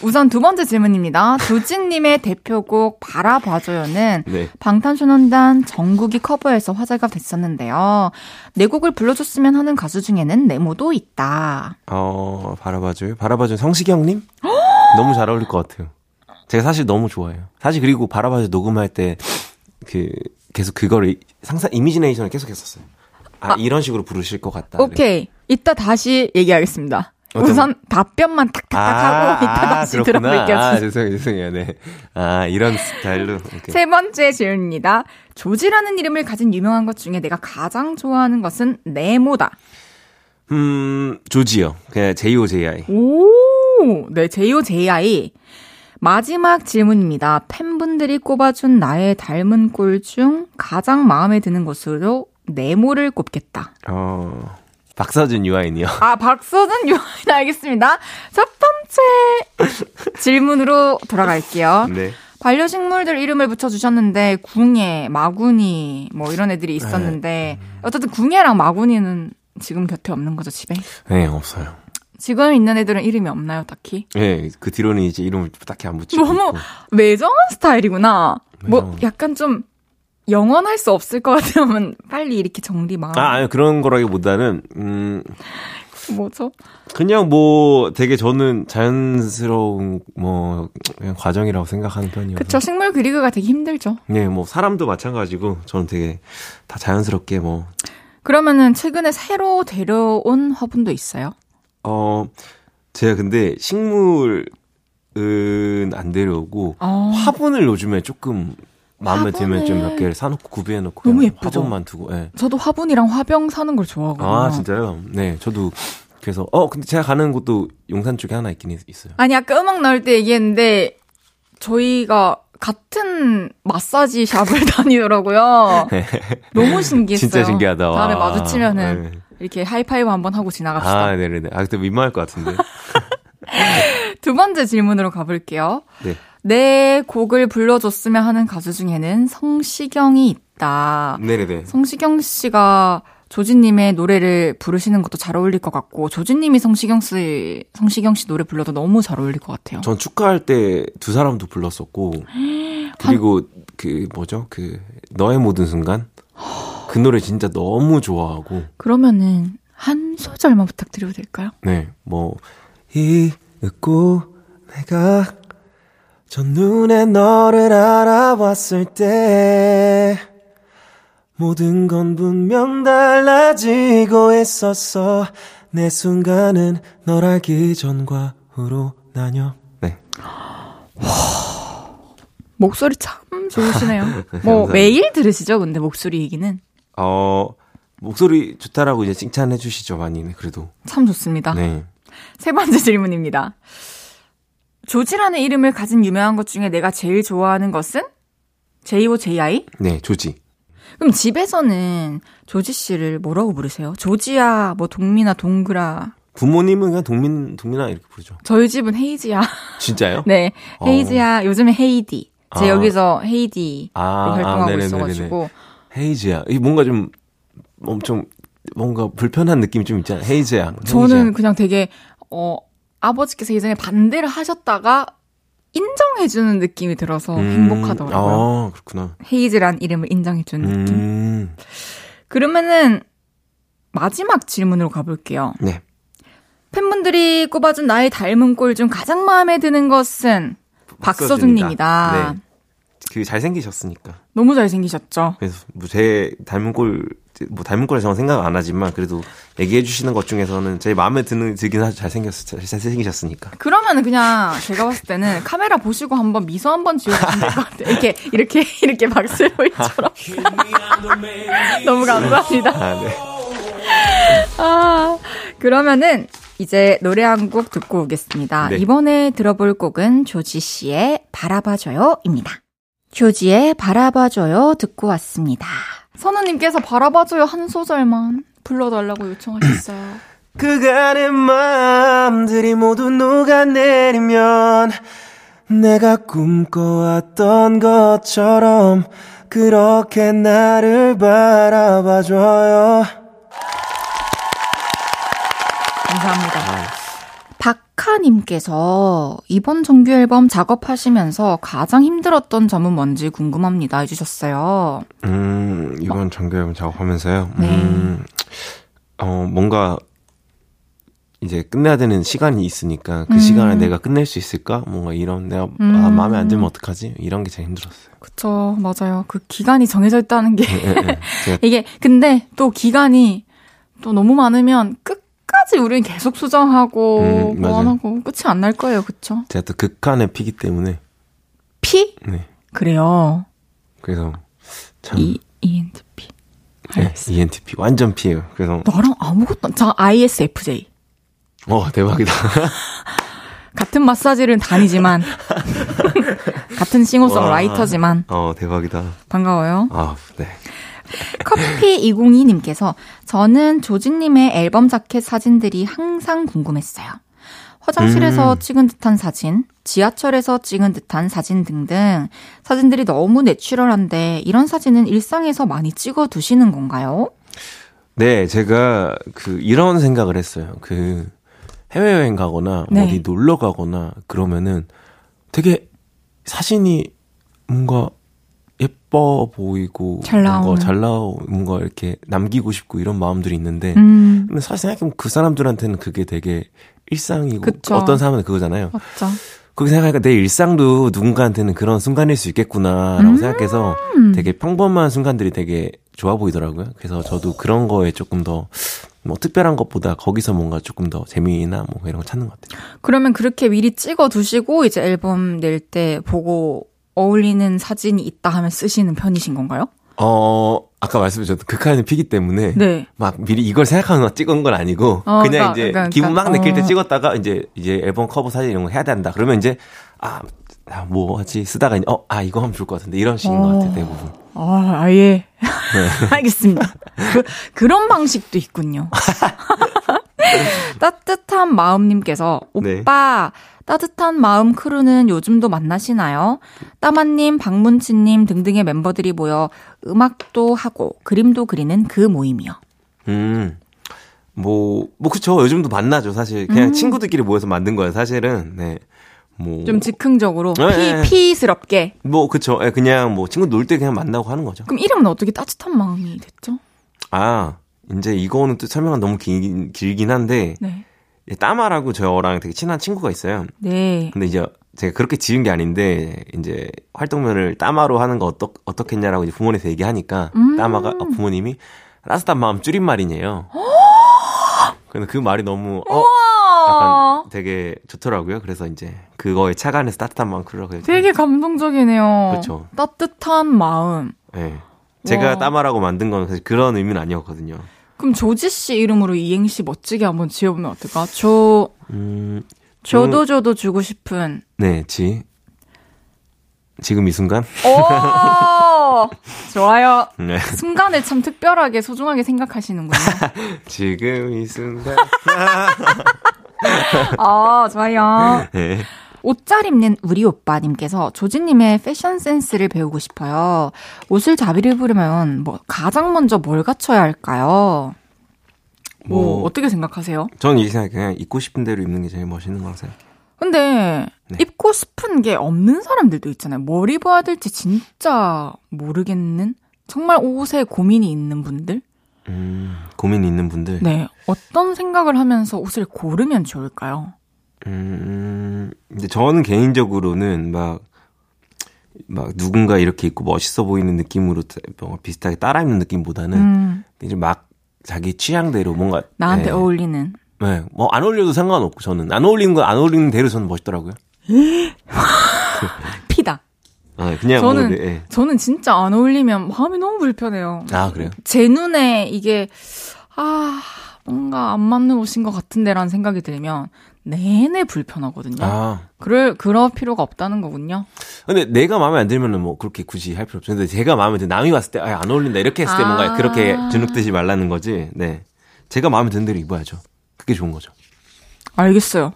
우선 두 번째 질문입니다. 조진님의 대표곡 바라봐줘요는 네. 방탄소년단 정국이 커버에서 화제가 됐었는데요. 내 곡을 불러줬으면 하는 가수 중에는 네모도 있다. 어, 바라봐줘요. 바라봐줘요. 성시경님? 너무 잘 어울릴 것 같아요. 제가 사실 너무 좋아해요. 사실 그리고 바라봐줘 녹음할 때, 그, 계속 그거를 상상, 이미지네이션을 계속 했었어요. 아, 이런 식으로 부르실 것 같다. 오케이. 이따 다시 얘기하겠습니다. 우선 답변만 탁탁탁 하고 이따 다시 그렇구나. 들어볼게요. 아, 죄송해요, 죄송해요. 네. 아, 이런 스타일로. 이렇게. 세 번째 질문입니다. 조지라는 이름을 가진 유명한 것 중에 내가 가장 좋아하는 것은 네모다. 음, 조지요. 그냥 J-O-J-I. 오, 네, JOJI. 마지막 질문입니다. 팬분들이 꼽아준 나의 닮은 꼴 중 가장 마음에 드는 것으로 네모를 꼽겠다. 어, 박서준 유아인이요. 아, 박서준 유아인 알겠습니다. 첫 번째 질문으로 돌아갈게요. 네. 반려식물들 이름을 붙여주셨는데, 궁예, 마구니, 뭐 이런 애들이 있었는데, 어쨌든 궁예랑 마구니는 지금 곁에 없는 거죠, 집에? 네, 없어요. 지금 있는 애들은 이름이 없나요, 딱히? 네, 그 뒤로는 이제 이름을 딱히 안 붙이고. 너무. 외정한 스타일이구나. 뭐 외정한. 약간 좀 영원할 수 없을 것 같으면 빨리 이렇게 정리 막. 아, 아니, 그런 거라기보다는, 음, 뭐죠? 그냥 뭐 되게 저는 자연스러운 뭐 그냥 과정이라고 생각하는 편이어서. 그쵸. 식물 그리기가 되게 힘들죠. 네, 뭐 사람도 마찬가지고 저는 되게 다 자연스럽게 뭐 그러면은 최근에 새로 데려온 화분도 있어요? 어, 제가 근데 식물은 안 데려오고 어. 화분을 요즘에 조금 마음에 들면 좀 몇. 개를 사놓고 구비해놓고 너무 예쁘죠? 화분만 두고. 예. 저도 화분이랑 화병 사는 걸 좋아하거든요. 아 진짜요? 네, 저도 그래서 어 근데 제가 가는 곳도 용산 쪽에 하나 있긴 있- 있어요. 아니 아까 음악 나올 때 얘기했는데 저희가 같은 마사지 샵을 다니더라고요. 너무 신기했어요. 진짜 신기하다. 와. 다음에 마주치면은 네. 이렇게 하이파이브 한번 하고 지나갑시다. 아, 네네네. 아, 그때 민망할 것 같은데. 두 번째 질문으로 가볼게요. 네. 내 곡을 불러줬으면 하는 가수 중에는 성시경이 있다. 네네네. 성시경 씨가 조진님의 노래를 부르시는 것도 잘 어울릴 것 같고, 조진님이 성시경 씨, 성시경 씨 노래 불러도 너무 잘 어울릴 것 같아요. 전 축가할 때 두 사람도 불렀었고, 그리고 그 뭐죠? 그 너의 모든 순간 그 노래 진짜 너무 좋아하고, 그러면은 한 소절만 부탁드려도 될까요? 네, 뭐 잊고 내가 첫눈에 너를 알아봤을 때 모든 건 분명 달라지고 있었어 내 순간은 널 알기 전과 후로 나뉘어 네 목소리 참 좋으시네요. 뭐. 매일 들으시죠? 근데 목소리 얘기는 어, 목소리 좋다라고 이제 칭찬해 주시죠, 많이. 네, 그래도. 참 좋습니다. 네. 세 번째 질문입니다. 조지라는 이름을 가진 유명한 것 중에 내가 제일 좋아하는 것은 J.O.J.I? 네, 조지. 그럼 집에서는 조지 씨를 뭐라고 부르세요? 조지야, 뭐 동민아, 동그라. 부모님은 그냥 동민, 동민아 이렇게 부르죠. 저희 집은 헤이지야. 진짜요? 네, 어. 헤이지야. 요즘에 헤이디. 제 아. 여기서 헤이디로 아, 활동하고 아. 있어가지고 헤이즈야. 이 뭔가 좀, 엄청, 뭔가 불편한 느낌이 좀 있잖아요. 헤이즈야. 저는 그냥 되게 어 아버지께서 예전에 반대를 하셨다가 인정해주는 느낌이 들어서 행복하더라고요. 아, 그렇구나. 헤이즈란 이름을 인정해주는 느낌. 음, 그러면은 마지막 질문으로 가볼게요. 네. 팬분들이 꼽아준 나의 닮은 꼴 중 가장 마음에 드는 것은 박서준님이다. 네. 그 잘생기셨으니까. 너무 잘생기셨죠? 그래서 뭐 제 닮은 꼴, 뭐 닮은 꼴에 저는 생각 안 하지만 그래도 얘기해 주시는 것 중에서는 제일 마음에 드는, 들긴 하죠. 잘생겼, 잘- 잘생기셨으니까. 그러면은 그냥 제가 봤을 때는 카메라 보시고 한번 미소 한번 지어주시면 될 것 같아요. 이렇게, 이렇게, 이렇게 박슬로이처럼. 너무 감사합니다. 아, 네. 아, 그러면은 이제 노래 한 곡 듣고 오겠습니다. 네. 이번에 들어볼 곡은 조지 씨의 바라봐줘요입니다. 조지의 바라봐줘요 듣고 왔습니다. 선우님께서 바라봐줘요 한 소절만 불러달라고 요청하셨어요. 그간의 마음들이 모두 녹아내리면 내가 꿈꿔왔던 것처럼 그렇게 나를 바라봐줘요. 감사합니다. 박하님께서 이번 정규 앨범 작업하시면서 가장 힘들었던 점은 뭔지 궁금합니다 해주셨어요. 음, 이번 정규 앨범 작업하면서요. 네. 음, 어, 뭔가 이제 끝내야 되는 시간이 있으니까 그 음. 시간에 내가 끝낼 수 있을까? 뭔가 이런 내가 아, 음. 마음에 안 들면 어떡하지? 이런 게 제일 힘들었어요. 그쵸, 맞아요. 그 기간이 정해져 있다는 게. 예, 예. 제가 이게, 근데 또 기간이 또 너무 많으면 끝 까지 우리는 계속 수정하고, 음. 보완하고, 끝이 안 날 거예요. 그쵸? 제가 또 극한의 피기 때문에 P? 네. 그래요. 그래서 참 E, ENTP. 네, ENTP 완전 P예요. 그래서 너랑 아무것도, 저 ISFJ. 어 대박이다. 같은 마사지를 다니지만, 같은 싱어송 라이터지만, 어 대박이다. 반가워요. 아 네. 커피 202님께서 저는 조진님의 앨범 자켓 사진들이 항상 궁금했어요. 화장실에서 음. 찍은 듯한 사진, 지하철에서 찍은 듯한 사진 등등 사진들이 너무 내추럴한데 이런 사진은 일상에서 많이 찍어 두시는 건가요? 네, 제가 그 이런 생각을 했어요. 그 해외여행 가거나 네. 어디 놀러 가거나 그러면은 되게 사진이 뭔가 예뻐 보이고 잘 나오는. 뭔가 잘 나오 뭔가 이렇게 남기고 싶고 이런 마음들이 있는데 음, 근데 사실 생각해보면 그 사람들한테는 그게 되게 일상이고 그쵸. 어떤 사람은 그거잖아요. 맞죠. 그렇게 생각하니까 내 일상도 누군가한테는 그런 순간일 수 있겠구나라고 음. 생각해서 되게 평범한 순간들이 되게 좋아 보이더라고요. 그래서 저도 그런 거에 조금 더 뭐 특별한 것보다 거기서 뭔가 조금 더 재미나 뭐 이런 거 찾는 것 같아요. 그러면 그렇게 미리 찍어 두시고 이제 앨범 낼 때 보고 어울리는 사진이 있다 하면 쓰시는 편이신 건가요? 어 아까 말씀드렸던 극한의 피기 때문에 네. 막 미리 이걸 생각하고 찍은 건 아니고 어, 그냥 그러니까, 이제 그러니까, 기분 막 그러니까. 느낄 때 어. 찍었다가 이제 이제 앨범 커버 사진 이런 거 해야 된다. 그러면 이제 아. 아, 뭐 하지 쓰다가 이제 어, 아 이거 하면 좋을 것 같은데 이런 식인 것 같아요 대부분. 아, 아예. 알겠습니다. 그, 그런 방식도 있군요. 따뜻한 마음님께서, 네. 오빠, 따뜻한 마음 크루는 요즘도 만나시나요? 따마님, 박문치님 등등의 멤버들이 모여 음악도 하고 그림도 그리는 그 모임이요. 음. 뭐, 뭐, 그쵸. 요즘도 만나죠, 사실. 그냥 친구들끼리 모여서 만든 거예요, 사실은. 네. 뭐. 좀 즉흥적으로, 네, 네. 피, 피스럽게. 뭐, 그쵸. 예, 그냥 뭐, 친구 놀 때 그냥 만나고 하는 거죠. 그럼 이름은 어떻게 따뜻한 마음이 됐죠? 아, 이제 이거는 또 설명은 너무 길, 길긴 한데, 네. 따마라고 저랑 되게 친한 친구가 있어요. 네. 근데 이제 제가 그렇게 지은 게 아닌데, 이제 활동명을 따마로 하는 거 어떻, 어떻겠냐라고 이제 부모님한테 얘기하니까, 음. 따마가, 아, 부모님이 따뜻한 마음 줄임말이네요. 근데 그 말이 너무, 어, 약간 되게 좋더라고요. 그래서 이제 그거에 착안해서 따뜻한 마음 해요. 되게 감동적이네요. 그쵸. 따뜻한 마음. 네. 제가 와. 따마라고 만든 건 사실 그런 의미는 아니었거든요. 그럼 조지 씨 이름으로 이행시 멋지게 한번 지어보면 어떨까? 조, 음, 줘도 줘도 주고 싶은. 네, 지. 지금 이 순간? 오! 좋아요. 네. 순간을 참 특별하게 소중하게 생각하시는군요. 지금 이 순간. 아, 좋아요. 네. 옷 잘 입는 우리 오빠님께서 조지님의 패션 센스를 배우고 싶어요. 옷을 자비를 입으려면 뭐 가장 먼저 뭘 갖춰야 할까요? 뭐, 뭐, 어떻게 생각하세요? 저는 이렇게 생각해요. 그냥 입고 싶은 대로 입는 게 제일 멋있는 거라고 생각해요. 근데 네. 입고 싶은 게 없는 사람들도 있잖아요. 뭘 입어야 될지 진짜 모르겠는 정말 옷에 고민이 있는 분들. 음, 고민이 있는 분들. 네. 어떤 생각을 하면서 옷을 고르면 좋을까요? 음, 근데 저는 개인적으로는 막, 막 누군가 이렇게 입고 멋있어 보이는 느낌으로 뭔가 비슷하게 따라 입는 느낌보다는 음, 이제 막 자기 취향대로 뭔가 나한테 네. 어울리는. 네, 뭐 안 어울려도 상관없고 저는 안 어울리는 건 안 어울리는 대로 저는 멋있더라고요. 피다. 아, 그냥 저는 뭐, 네. 저는 진짜 안 어울리면 마음이 너무 불편해요. 아 그래요? 제 눈에 이게 아 뭔가 안 맞는 옷인 것 같은데라는 생각이 들면 내내 불편하거든요. 아. 그럴 그럴 필요가 없다는 거군요. 근데 내가 마음에 안 들면은 뭐 그렇게 굳이 할 필요 없죠. 근데 제가 마음에 들 남이 왔을 때 아, 안 어울린다 이렇게 했을 때 아. 뭔가 그렇게 주눅 드지 말라는 거지. 네. 제가 마음에 드는 대로 입어야죠. 그게 좋은 거죠. 알겠어요.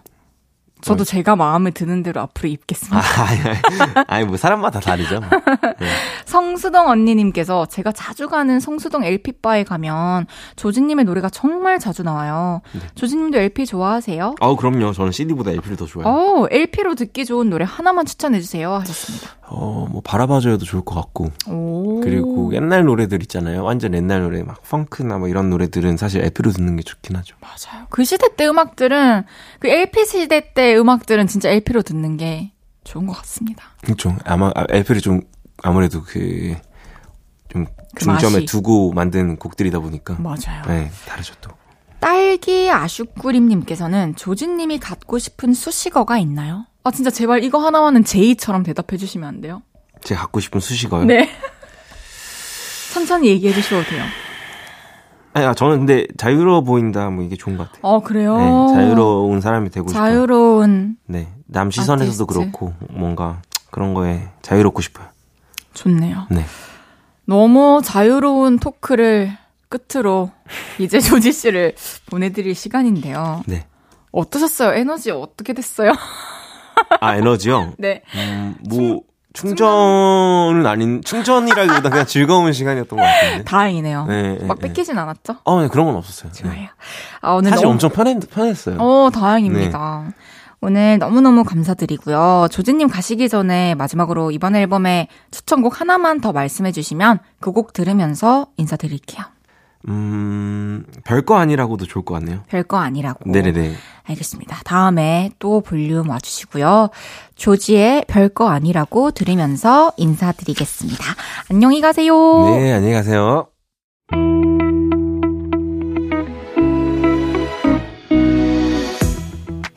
저도 제가 마음에 드는 대로 앞으로 입겠습니다. 아, 아니, 아니, 아니 뭐 사람마다 다르죠. 뭐. 네. 성수동 언니님께서 제가 자주 가는 성수동 LP바에 가면 조진님의 노래가 정말 자주 나와요. 네. 조진님도 LP 좋아하세요? 아우 그럼요. 저는 CD보다 LP를 더 좋아해요. 어, LP로 듣기 좋은 노래 하나만 추천해주세요. 하셨습니다. 어, 뭐 바라봐줘야도 좋을 것 같고. 오. 그리고 옛날 노래들 있잖아요. 완전 옛날 노래 막 펑크나 뭐 이런 노래들은 사실 LP로 듣는 게 좋긴 하죠. 맞아요. 그 시대 때 음악들은, 그 LP 시대 때 음악들은 진짜 LP로 듣는 게 좋은 것 같습니다. 그렇죠. 아마 아, LP를 좀 아무래도 그 좀 그 중점에 맛이. 두고 만든 곡들이다 보니까 맞아요. 네, 다르죠 또. 딸기 아슈꾸림님께서는 조진님이 갖고 싶은 수식어가 있나요? 아, 진짜 제발 이거 하나만은 제이처럼 대답해 주시면 안 돼요? 제가 갖고 싶은 수식어요. 네. 천천히 얘기해 주셔도 돼요. 아니, 아, 저는 근데 자유로워 보인다 뭐 이게 좋은 것 같아요. 어, 그래요? 네, 자유로운 사람이 되고 싶어요. 자유로운, 네, 남 시선에서도 아티스트. 그렇고 뭔가 그런 거에 자유롭고 싶어요. 좋네요. 네. 너무 자유로운 토크를 끝으로 이제 조지 씨를 보내드릴 시간인데요. 네. 어떠셨어요? 에너지 어떻게 됐어요? 아 에너지요. 네. 음, 뭐 충전은 아닌 충전이라기보다 그냥 즐거운 시간이었던 것 같은데. 다행이네요. 네, 네, 막 네. 뺏기진 않았죠? 어, 네, 그런 건 없었어요. 네. 좋아요. 아, 오늘 사실 너무 엄청 편했, 편했어요. 어, 다행입니다. 오늘 너무너무 감사드리고요. 조지님 가시기 전에 마지막으로 이번 앨범의 추천곡 하나만 더 말씀해 주시면 그 곡 들으면서 인사드릴게요. 음, 별거 아니라고도 좋을 것 같네요. 별거 아니라고. 네네네. 알겠습니다. 다음에 또 볼륨 와주시고요. 조지의 별거 아니라고 들으면서 인사드리겠습니다. 안녕히 가세요. 네, 안녕히 가세요.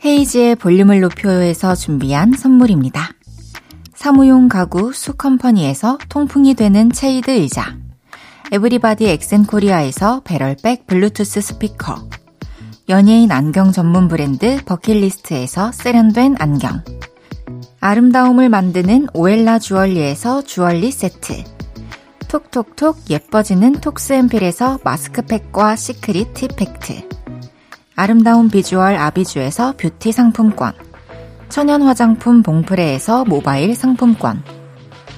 헤이즈의 볼륨을 높여요에서 준비한 선물입니다. 사무용 가구 수컴퍼니에서 통풍이 되는 체이드 의자 에브리바디 엑센코리아에서 배럴백 블루투스 스피커. 연예인 안경 전문 브랜드 버킷리스트에서 세련된 안경. 아름다움을 만드는 오엘라 주얼리에서 주얼리 세트. 톡톡톡 예뻐지는 톡스앤필에서 마스크팩과 시크릿 티팩트. 아름다운 비주얼 아비주에서 뷰티 상품권. 천연 화장품 봉프레에서 모바일 상품권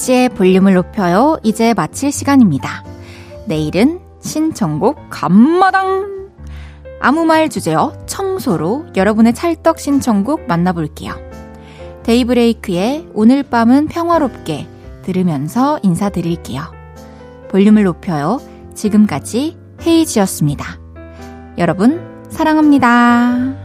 헤이지의 볼륨을 높여요. 이제 마칠 시간입니다. 내일은 신청곡 감마당! 아무 말 주제어 청소로 여러분의 찰떡 신청곡 만나볼게요. 데이브레이크의 오늘 밤은 평화롭게 들으면서 인사드릴게요. 볼륨을 높여요. 지금까지 헤이지였습니다. 여러분, 사랑합니다.